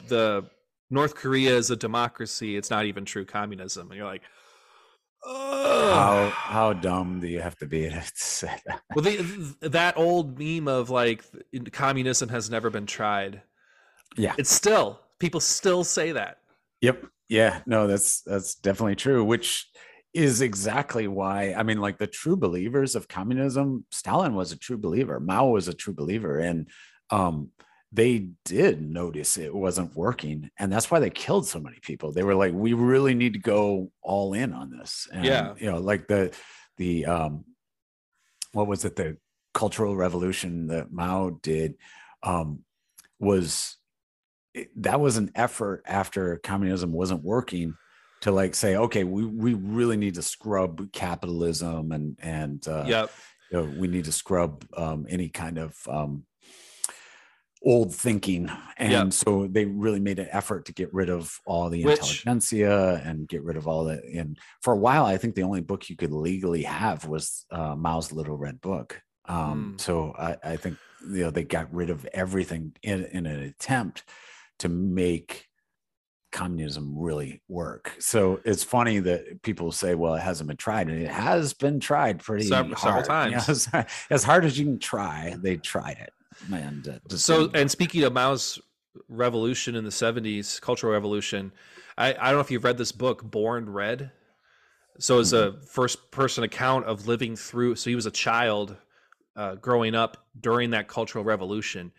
the North Korea is a democracy. It's not even true communism. And you're like, oh. how how dumb do you have to be to say that? Well, the, that old meme of like communism has never been tried. Yeah. It's still people still say that. Yep. Yeah. No, that's that's definitely true, which is exactly why I mean like the true believers of communism, Stalin was a true believer, Mao was a true believer and um they did notice it wasn't working and that's why they killed so many people they were like we really need to go all in on this and, yeah you know like the the um what was it the cultural revolution that mao did um was that was an effort after communism wasn't working to like say okay we we really need to scrub capitalism and and uh yep. you know, we need to scrub um any kind of um old thinking and yep. so they really made an effort to get rid of all the Which, intelligentsia and get rid of all that and for a while i think the only book you could legally have was uh, mao's little red book um, mm. so I, I think you know they got rid of everything in, in an attempt to make communism really work. So it's funny that people say, well, it hasn't been tried. And it has been tried pretty several, hard. several times. You know, as hard as you can try, they tried it. And uh, so, and speaking of Mao's revolution in the 70s, Cultural Revolution, I, I don't know if you've read this book, Born Red. So it's mm-hmm. a first person account of living through. So he was a child uh, growing up during that Cultural Revolution.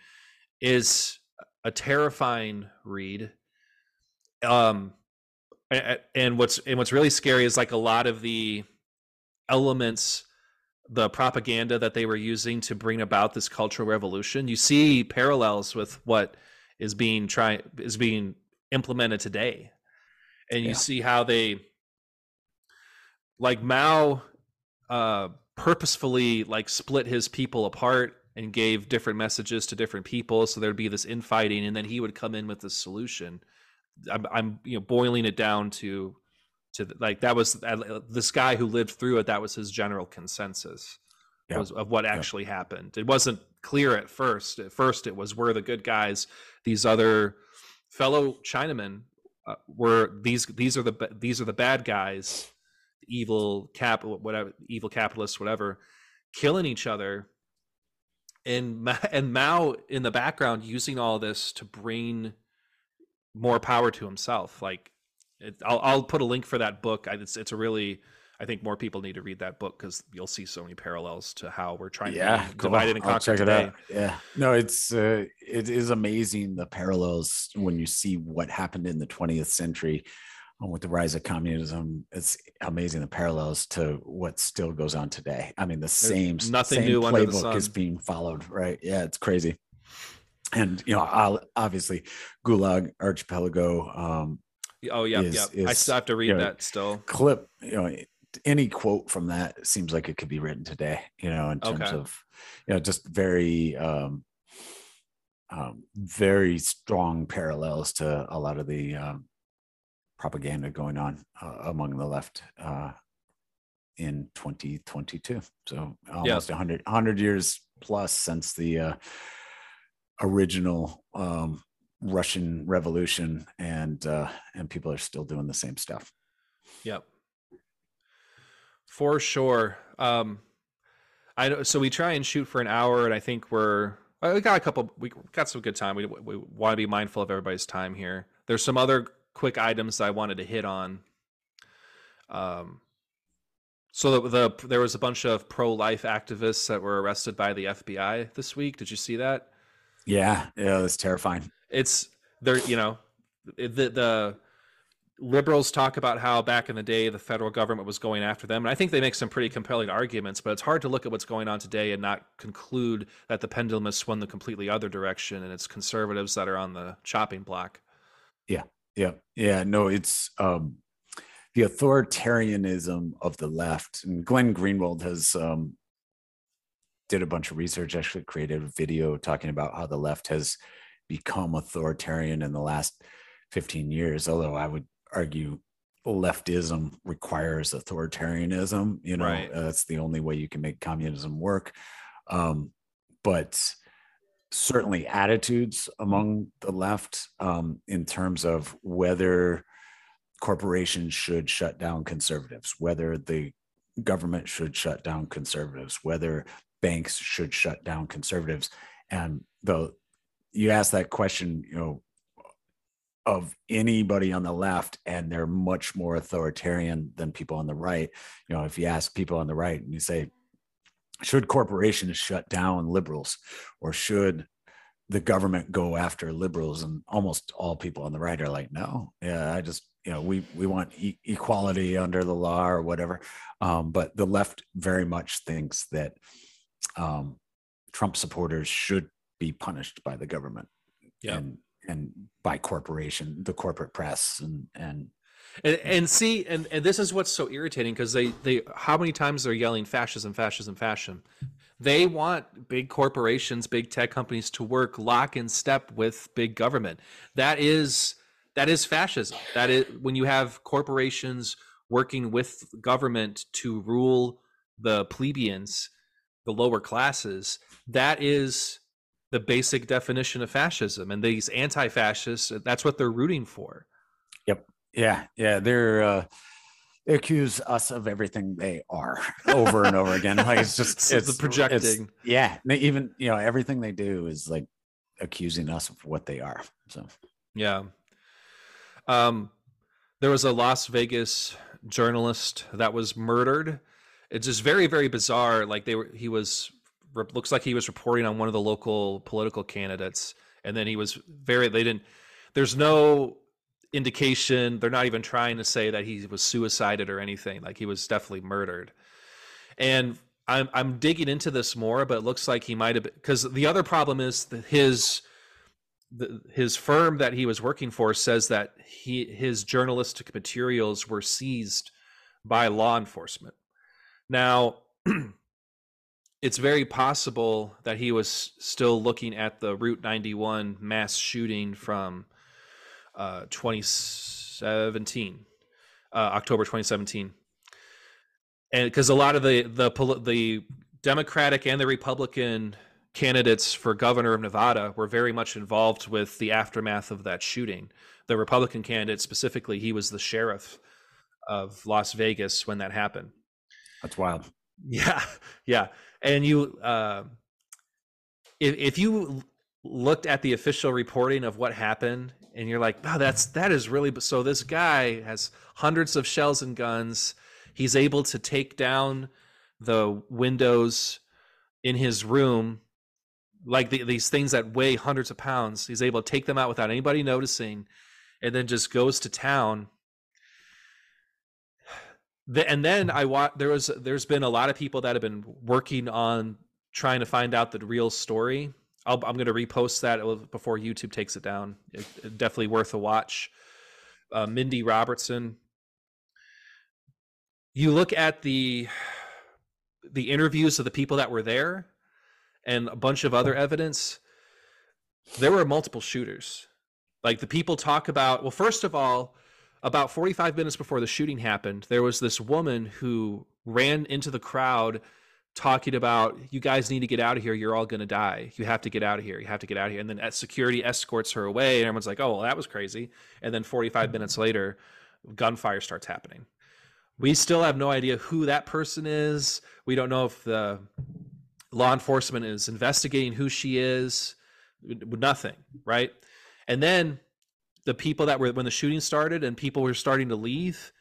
Is a terrifying read. Um, and what's and what's really scary is like a lot of the elements the propaganda that they were using to bring about this cultural revolution you see parallels with what is being try is being implemented today and you yeah. see how they like mao uh purposefully like split his people apart and gave different messages to different people so there'd be this infighting and then he would come in with the solution I'm, I'm you know boiling it down to to the, like that was uh, this guy who lived through it that was his general consensus yeah. was, of what actually yeah. happened it wasn't clear at first at first it was we're the good guys these other fellow chinamen uh, were these these are the these are the bad guys evil cap whatever evil capitalists whatever killing each other and and Mao in the background using all this to bring more power to himself. Like, it, I'll I'll put a link for that book. It's it's a really I think more people need to read that book because you'll see so many parallels to how we're trying yeah, to divide it and conquer check today. It out. Yeah, no, it's uh, it is amazing the parallels when you see what happened in the 20th century with the rise of communism. It's amazing the parallels to what still goes on today. I mean, the There's same nothing same new playbook is being followed, right? Yeah, it's crazy. And you know, obviously, Gulag Archipelago. Um, oh yeah, is, yeah. Is, I still have to read you know, that still. Clip, you know, any quote from that seems like it could be written today you know in terms okay. of you know just very um, um, very strong parallels to a lot of the um, propaganda going on uh, among the left uh, in 2022 so almost yeah. 100 100 years plus since the uh, original um, russian revolution and uh, and people are still doing the same stuff yep for sure. Um, I know. So we try and shoot for an hour, and I think we're we got a couple. We got some good time. We we want to be mindful of everybody's time here. There's some other quick items I wanted to hit on. Um, so the, the there was a bunch of pro life activists that were arrested by the FBI this week. Did you see that? Yeah, yeah, that's terrifying. It's they're you know the the liberals talk about how back in the day the federal government was going after them and i think they make some pretty compelling arguments but it's hard to look at what's going on today and not conclude that the pendulum has swung the completely other direction and it's conservatives that are on the chopping block yeah yeah yeah no it's um the authoritarianism of the left and glenn greenwald has um did a bunch of research actually created a video talking about how the left has become authoritarian in the last 15 years although i would argue leftism requires authoritarianism you know right. uh, that's the only way you can make communism work um, but certainly attitudes among the left um, in terms of whether corporations should shut down conservatives whether the government should shut down conservatives whether banks should shut down conservatives. And the you ask that question you know of anybody on the left and they're much more authoritarian than people on the right you know if you ask people on the right and you say should corporations shut down liberals or should the government go after liberals? And almost all people on the right are like no yeah i just you know we we want e- equality under the law or whatever. Um, but the left very much thinks that um, trump supporters should be punished by the government yeah. and and by corporation, the corporate press, and and and, and see, and, and this is what's so irritating because they they how many times they're yelling fascism, fascism, fascism. They want big corporations, big tech companies to work lock in step with big government. That is that is fascism. That is when you have corporations working with government to rule the plebeians, the lower classes. That is the basic definition of fascism and these anti-fascists that's what they're rooting for yeah yeah they're uh they accuse us of everything they are over and over again like it's just it's, it's projecting it's, yeah they even you know everything they do is like accusing us of what they are so yeah um there was a las vegas journalist that was murdered it's just very very bizarre like they were he was looks like he was reporting on one of the local political candidates, and then he was very. They didn't. There's no indication. They're not even trying to say that he was suicided or anything. Like he was definitely murdered. And I'm I'm digging into this more, but it looks like he might have because the other problem is that his the, his firm that he was working for says that he his journalistic materials were seized by law enforcement. Now it's very possible that he was still looking at the Route 91 mass shooting from uh, 2017, uh, October 2017, and because a lot of the the the Democratic and the Republican candidates for governor of Nevada were very much involved with the aftermath of that shooting. The Republican candidate specifically, he was the sheriff of Las Vegas when that happened. That's wild. Yeah, yeah and you uh, if, if you looked at the official reporting of what happened and you're like wow that's that is really so this guy has hundreds of shells and guns. He's able to take down the windows in his room like the, these things that weigh hundreds of pounds. He's able to take them out without anybody noticing and then just goes to town. The, and then i watch there was there's been a lot of people that have been working on trying to find out the real story i am going to repost that before youtube takes it down. It, it definitely worth a watch. Uh, mindy robertson. You look at the the interviews of the people that were there and a bunch of other evidence there were multiple shooters. Like the people talk about well first of all about 45 minutes before the shooting happened there was this woman who ran into the crowd talking about you guys need to get out of here. You're all going to die. You have to get out of here. You have to get out of here. And then security escorts her away and everyone's like oh well that was crazy. And then 45 mm-hmm. minutes later gunfire starts happening. We still have no idea who that person is. We don't know if the law enforcement is investigating who she is. Nothing, right? And then the people that were when the shooting started and people were starting to leave,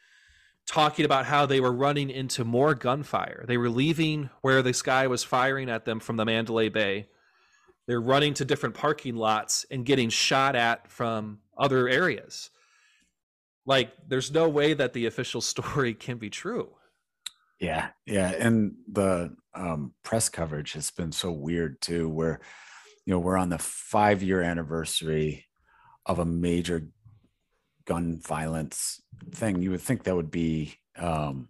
talking about how they were running into more gunfire. They were leaving where this guy was firing at them from the Mandalay Bay. They're running to different parking lots and getting shot at from other areas like there's no way that the official story can be true yeah yeah and the um, press coverage has been so weird too where you know we're on the five year anniversary of a major gun violence thing you would think that would be um,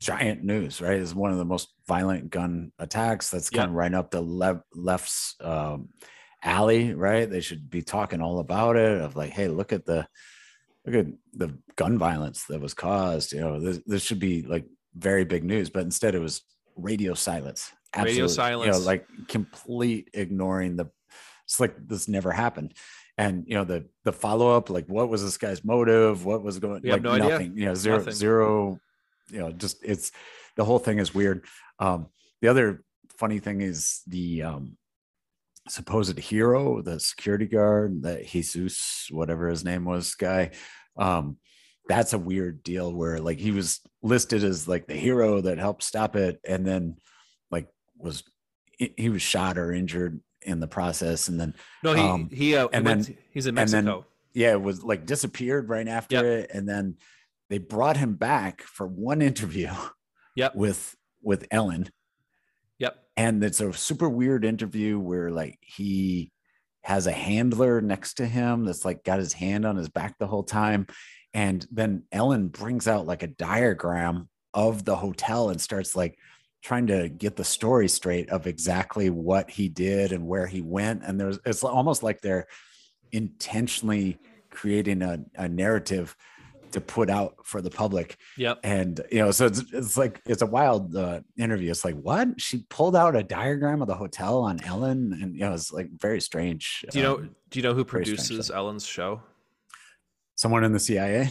giant news right is one of the most violent gun attacks that's kind of right up the le- left's um, alley right they should be talking all about it of like hey look at the look at the gun violence that was caused. You know, this, this should be like very big news, but instead it was radio silence. Absolutely, radio silence. You know, like complete ignoring the. It's like this never happened, and you know the the follow up, like what was this guy's motive? What was going? We like no nothing. Idea. You know, zero nothing. zero. You know, just it's the whole thing is weird. Um, the other funny thing is the um, supposed hero, the security guard, that Jesus, whatever his name was, guy. Um, that's a weird deal where like he was listed as like the hero that helped stop it, and then like was he was shot or injured in the process, and then no, he um, he uh, and he then he's in Mexico. Then, yeah, it was like disappeared right after yep. it, and then they brought him back for one interview. Yep. with with Ellen Yep. And it's a super weird interview where like he has a handler next to him that's like got his hand on his back the whole time. And then Ellen brings out like a diagram of the hotel and starts like trying to get the story straight of exactly what he did and where he went. And there's it's almost like they're intentionally creating a, a narrative to put out for the public. Yep. And you know, so it's it's like it's a wild uh, interview. It's like what she pulled out a diagram of the hotel on Ellen, and you know, it's like very strange. Do you know? Um, do you know who produces Ellen's show? Someone in the CIA.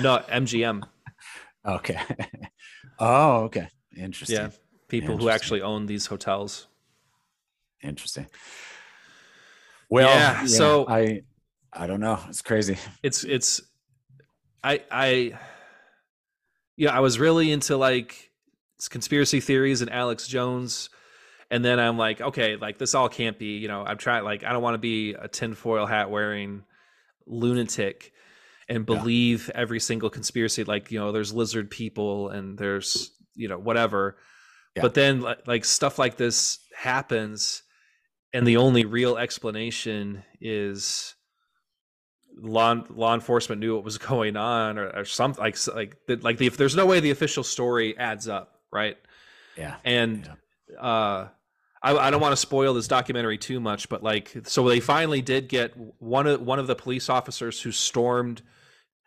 no, MGM. okay. oh, okay. Interesting. Yeah, people Interesting. who actually own these hotels. Interesting. Well, yeah, yeah, so I I don't know. It's crazy. It's it's I I yeah, I was really into like conspiracy theories and Alex Jones. And then I'm like, okay, like this all can't be, you know, I'm trying like I don't want to be a tinfoil hat wearing lunatic and believe yeah. every single conspiracy like, you know, there's lizard people and there's, you know, whatever. Yeah. But then like stuff like this happens and the only real explanation is law law enforcement knew what was going on or, or something like like like the, if there's no way the official story adds up right yeah and yeah. uh I, I don't want to spoil this documentary too much but like so they finally did get one of one of the police officers who stormed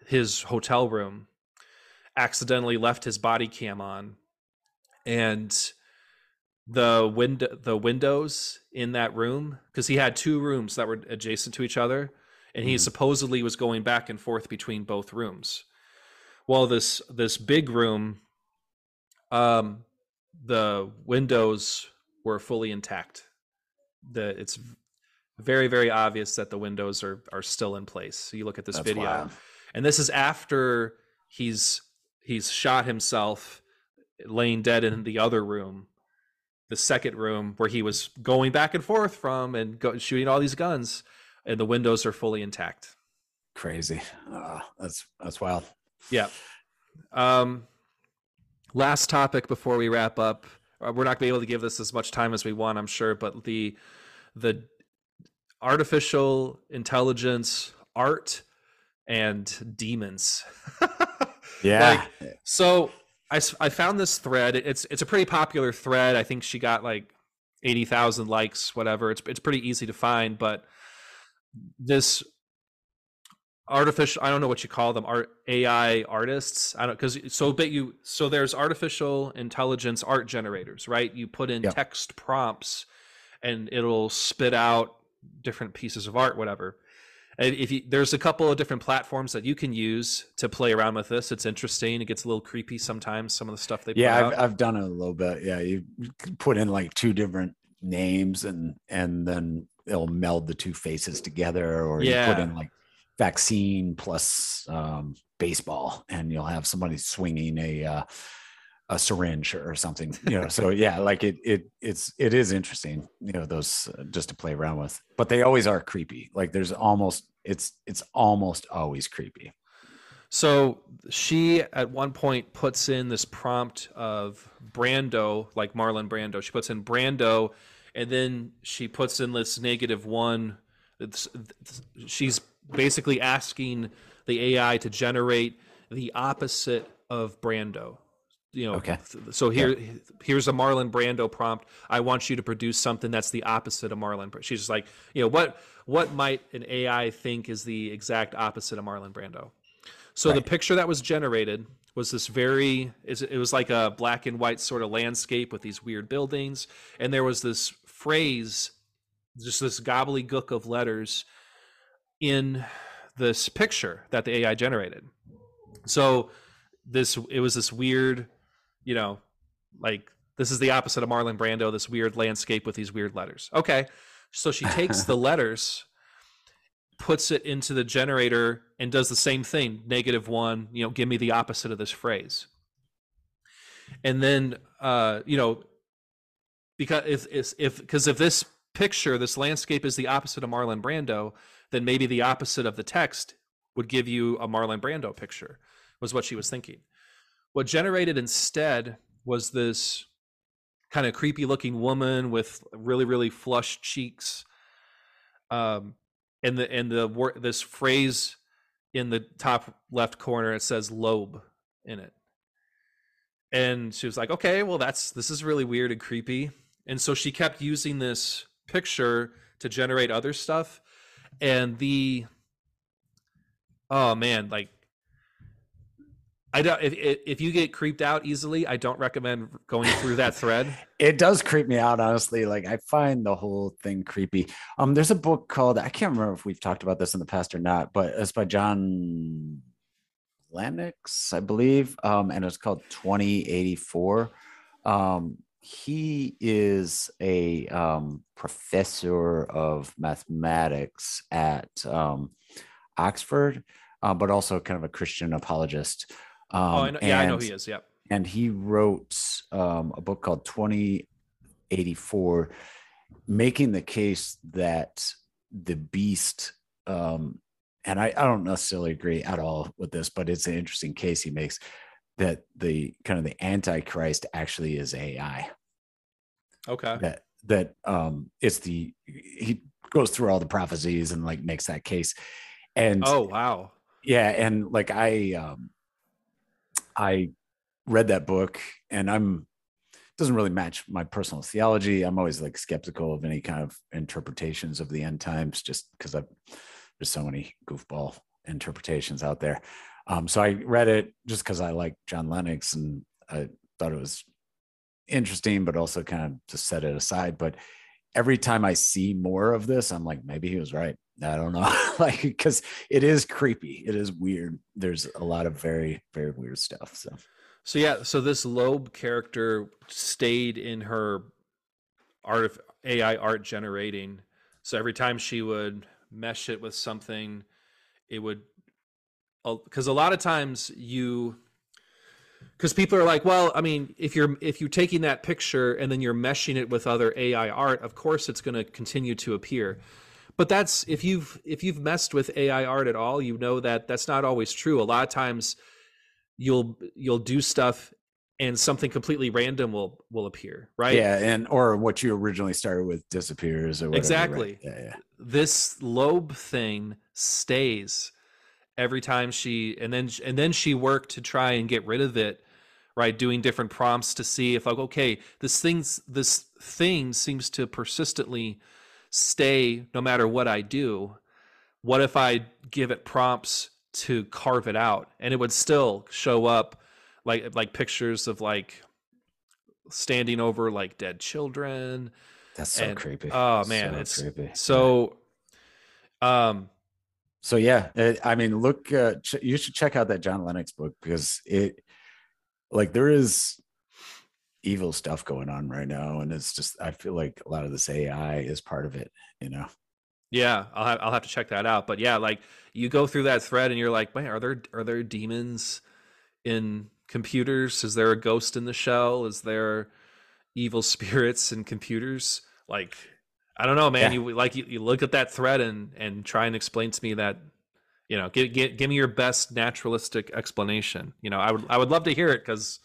his hotel room accidentally left his body cam on and the window the windows in that room because he had two rooms that were adjacent to each other and he mm. supposedly was going back and forth between both rooms. Well, this this big room, um, the windows were fully intact. The it's very very obvious that the windows are are still in place. So you look at this That's video, wild. and this is after he's he's shot himself laying dead in the other room the second room where he was going back and forth from and go, shooting all these guns and the windows are fully intact. Crazy. Uh, that's that's wild. Yeah. Um last topic before we wrap up. Uh, we're not going to be able to give this as much time as we want i'm sure but the the artificial intelligence art and demons yeah like, so I, I found this thread. It's it's a pretty popular thread. I think she got like eighty thousand likes, whatever. It's it's pretty easy to find, but this artificial I don't know what you call them art AI artists I don't because so but you so there's artificial intelligence art generators right you put in yep. text prompts and it'll spit out different pieces of art whatever if you, there's a couple of different platforms that you can use to play around with this. It's interesting. It gets a little creepy sometimes. Some of the stuff they yeah, I've, I've, done it a little bit. Yeah, you put in like two different names and and then it'll meld the two faces together, or yeah. you put in like vaccine plus um, baseball, and you'll have somebody swinging a. Uh, a syringe or something you know so yeah like it it it's it is interesting you know those uh, just to play around with but they always are creepy like there's almost it's it's almost always creepy. So she at one point puts in this prompt of brando like marlon brando she puts in brando and then she puts in this negative one it's, she's basically asking the ai to generate the opposite of brando you know okay so here yeah. here's a marlon brando prompt i want you to produce something that's the opposite of marlon she's just like you know what what might an ai think is the exact opposite of marlon brando so right. the picture that was generated was this very it was like a black and white sort of landscape with these weird buildings and there was this phrase just this gobbledygook of letters in this picture that the ai generated so this it was this weird you know, like this is the opposite of Marlon Brando, this weird landscape with these weird letters. Okay. So she takes the letters, puts it into the generator, and does the same thing negative one, you know, give me the opposite of this phrase. And then, uh, you know, because if, if, because if this picture, this landscape is the opposite of Marlon Brando, then maybe the opposite of the text would give you a Marlon Brando picture, was what she was thinking. What generated instead was this kind of creepy looking woman with really really flushed cheeks um and the and the this phrase in the top left corner it says Loab in it. And she was like okay well that's this is really weird and creepy. And so she kept using this picture to generate other stuff and the oh man like I don't. If if you get creeped out easily, I don't recommend going through that thread. it does creep me out, honestly. Like I find the whole thing creepy. Um, there's a book called I can't remember if we've talked about this in the past or not, but it's by John Lennox, I believe. Um, and it's called 2084. Um, he is a um, professor of mathematics at um, Oxford, uh, but also kind of a Christian apologist. Um, oh, I know, yeah, and, I know he is. Yep. And he wrote um, a book called 2084, making the case that the beast, um, and I, I don't necessarily agree at all with this, but it's an interesting case he makes that the kind of the antichrist actually is AI. Okay. That that um it's the he goes through all the prophecies and like makes that case. And oh wow. Yeah, and like I um I read that book and I'm doesn't really match my personal theology. I'm always like skeptical of any kind of interpretations of the end times just because I've there's so many goofball interpretations out there. Um, so I read it just because I like John Lennox and I thought it was interesting, but also kind of to set it aside. But every time I see more of this, I'm like, maybe he was right. I don't know, like because it is creepy. It is weird. There's a lot of very very weird stuff. So, so yeah. So this Loab character stayed in her art of AI art generating. So every time she would mesh it with something, it would because a lot of times you because people are like, well, I mean, if you're if you're taking that picture and then you're meshing it with other AI art, of course it's going to continue to appear. But that's if you've if you've messed with AI art at all, you know that that's not always true. A lot of times you'll you'll do stuff and something completely random will will appear, right? Yeah, and or what you originally started with disappears or whatever, exactly. Right? Yeah, yeah. This Loab thing stays every time she and then and then she worked to try and get rid of it right doing different prompts to see if like okay this thing's this thing seems to persistently stay no matter what i do what if i give it prompts to carve it out? And it would still show up like like pictures of like standing over like dead children. That's so and, creepy. oh man so it's creepy. so um so yeah it, i mean look uh, ch- you should check out that john lennox book because it like there is evil stuff going on right now and it's just i feel like a lot of this ai is part of it you know? Yeah i'll have, I'll have to check that out but yeah like you go through that thread and you're like man are there are there demons in computers? Is there a ghost in the shell? Is there evil spirits in computers? Like i don't know man yeah. you like you, you look at that thread and and try and explain to me that you know give, give, give me your best naturalistic explanation you know i would i would love to hear it because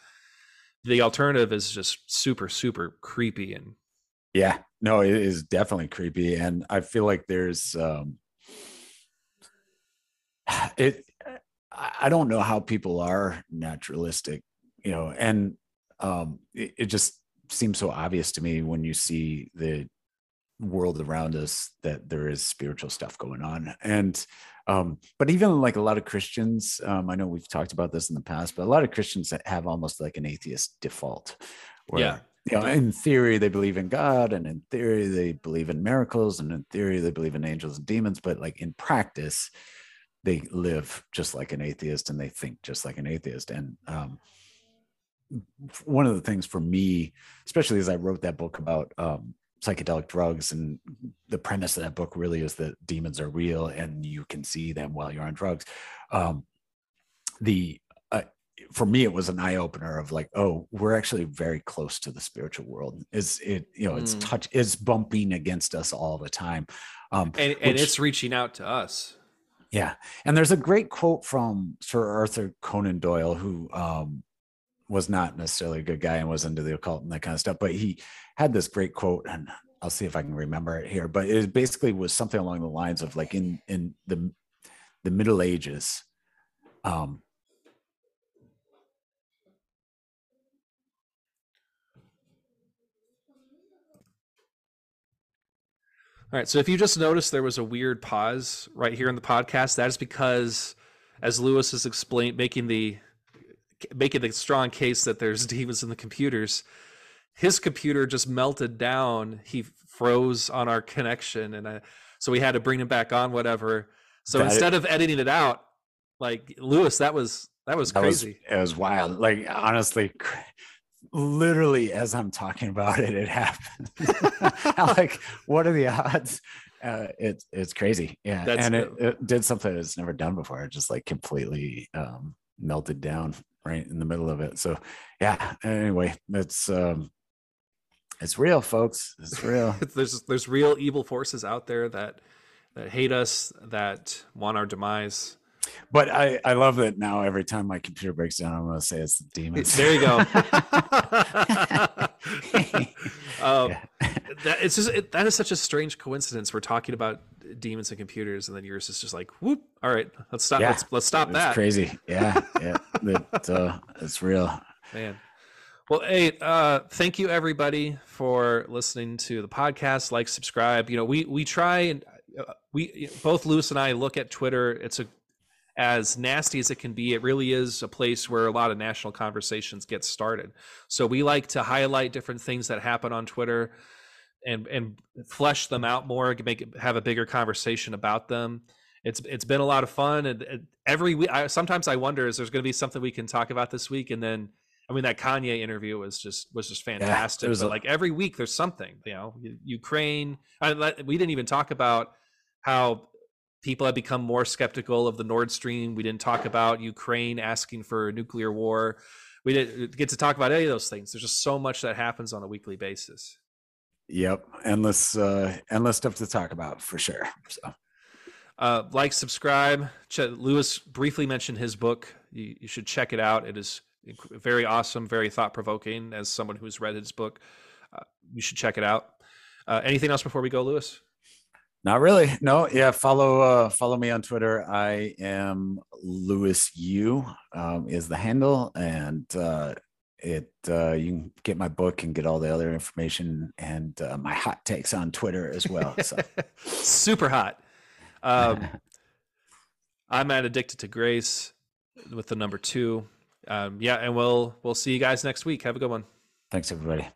the alternative is just super super creepy and yeah. No it is definitely creepy and i feel like there's um it i don't know how people are naturalistic you know and um it, it just seems so obvious to me when you see the world around us that there is spiritual stuff going on and um, but even like a lot of Christians, um, I know we've talked about this in the past, but a lot of Christians have almost like an atheist default. Where, yeah. You know, in theory, they believe in God, and in theory, they believe in miracles, and in theory, they believe in angels and demons. But like in practice, they live just like an atheist and they think just like an atheist. And um, one of the things for me, especially as I wrote that book about um, psychedelic drugs and the premise of that book really is that demons are real and you can see them while you're on drugs. Um, the uh, for me it was an eye-opener of like oh we're actually very close to the spiritual world. Is it you know it's mm. touch it's bumping against us all the time. Um, and, and which, it's reaching out to us. Yeah. And there's a great quote from sir arthur conan doyle who um, was not necessarily a good guy and was into the occult and that kind of stuff. But he had this great quote, and I'll see if I can remember it here. But it basically was something along the lines of like in in the the Middle Ages, um, All right. So if you just noticed there was a weird pause right here in the podcast, that is because, as Lewis is explained, making the making the strong case that there's demons in the computers. His computer just melted down. He froze on our connection, and I, so we had to bring him back on. Whatever. So that instead it, of editing it out, like Lewis, that was that was crazy. Was, it was wild. Like honestly, literally as I'm talking about it, it happened. like, what are the odds? Uh, it's it's crazy, yeah. That's and it, it, did something it's never done before. It just like completely um, melted down right in the middle of it. So yeah, anyway, it's um it's real, folks. It's real. there's there's real evil forces out there that that hate us, that want our demise. But I, I love that now every time my computer breaks down, I'm going to say it's the demons. There you go. um, yeah. That, it's just, it, that is such a strange coincidence. We're talking about demons and computers, and then yours is just like, whoop. All right, let's stop. Yeah. Let's, let's stop it's that. crazy. Yeah. Yeah. it, uh, it's real. Man. Well, hey, uh, thank you everybody for listening to the podcast. Like, subscribe. You know, we we try and uh, we both Lewis and I look at Twitter. It's a as nasty as it can be, it really is a place where a lot of national conversations get started. So we like to highlight different things that happen on Twitter and and flesh them out more, make it, have a bigger conversation about them. It's it's been a lot of fun, and, and every week, I, sometimes I wonder is there's going to be something we can talk about this week, and then I mean that Kanye interview was just was just fantastic. Yeah, was a- like every week there's something, you know, Ukraine. I, we didn't even talk about how people have become more skeptical of the Nord Stream. We didn't talk about Ukraine asking for a nuclear war. we didn't uh, get to talk about any of those things. There's just so much that happens on a weekly basis. Yep, endless, uh, endless stuff to talk about for sure. So, uh, like, subscribe. Ch- Lewis briefly mentioned his book. You, you should check it out. It is very awesome, very thought provoking. As someone who's read his book, uh, you should check it out. Uh, anything else before we go, Lewis? Not really. No. Yeah. Follow uh, follow me on Twitter. I am Lewis U um, is the handle, and uh, it uh, you can get my book and get all the other information and uh, my hot takes on Twitter as well. So super hot. Um, I'm at addicted to grace with the number two. Um, yeah, and we'll we'll see you guys next week. Have a good one. Thanks, everybody.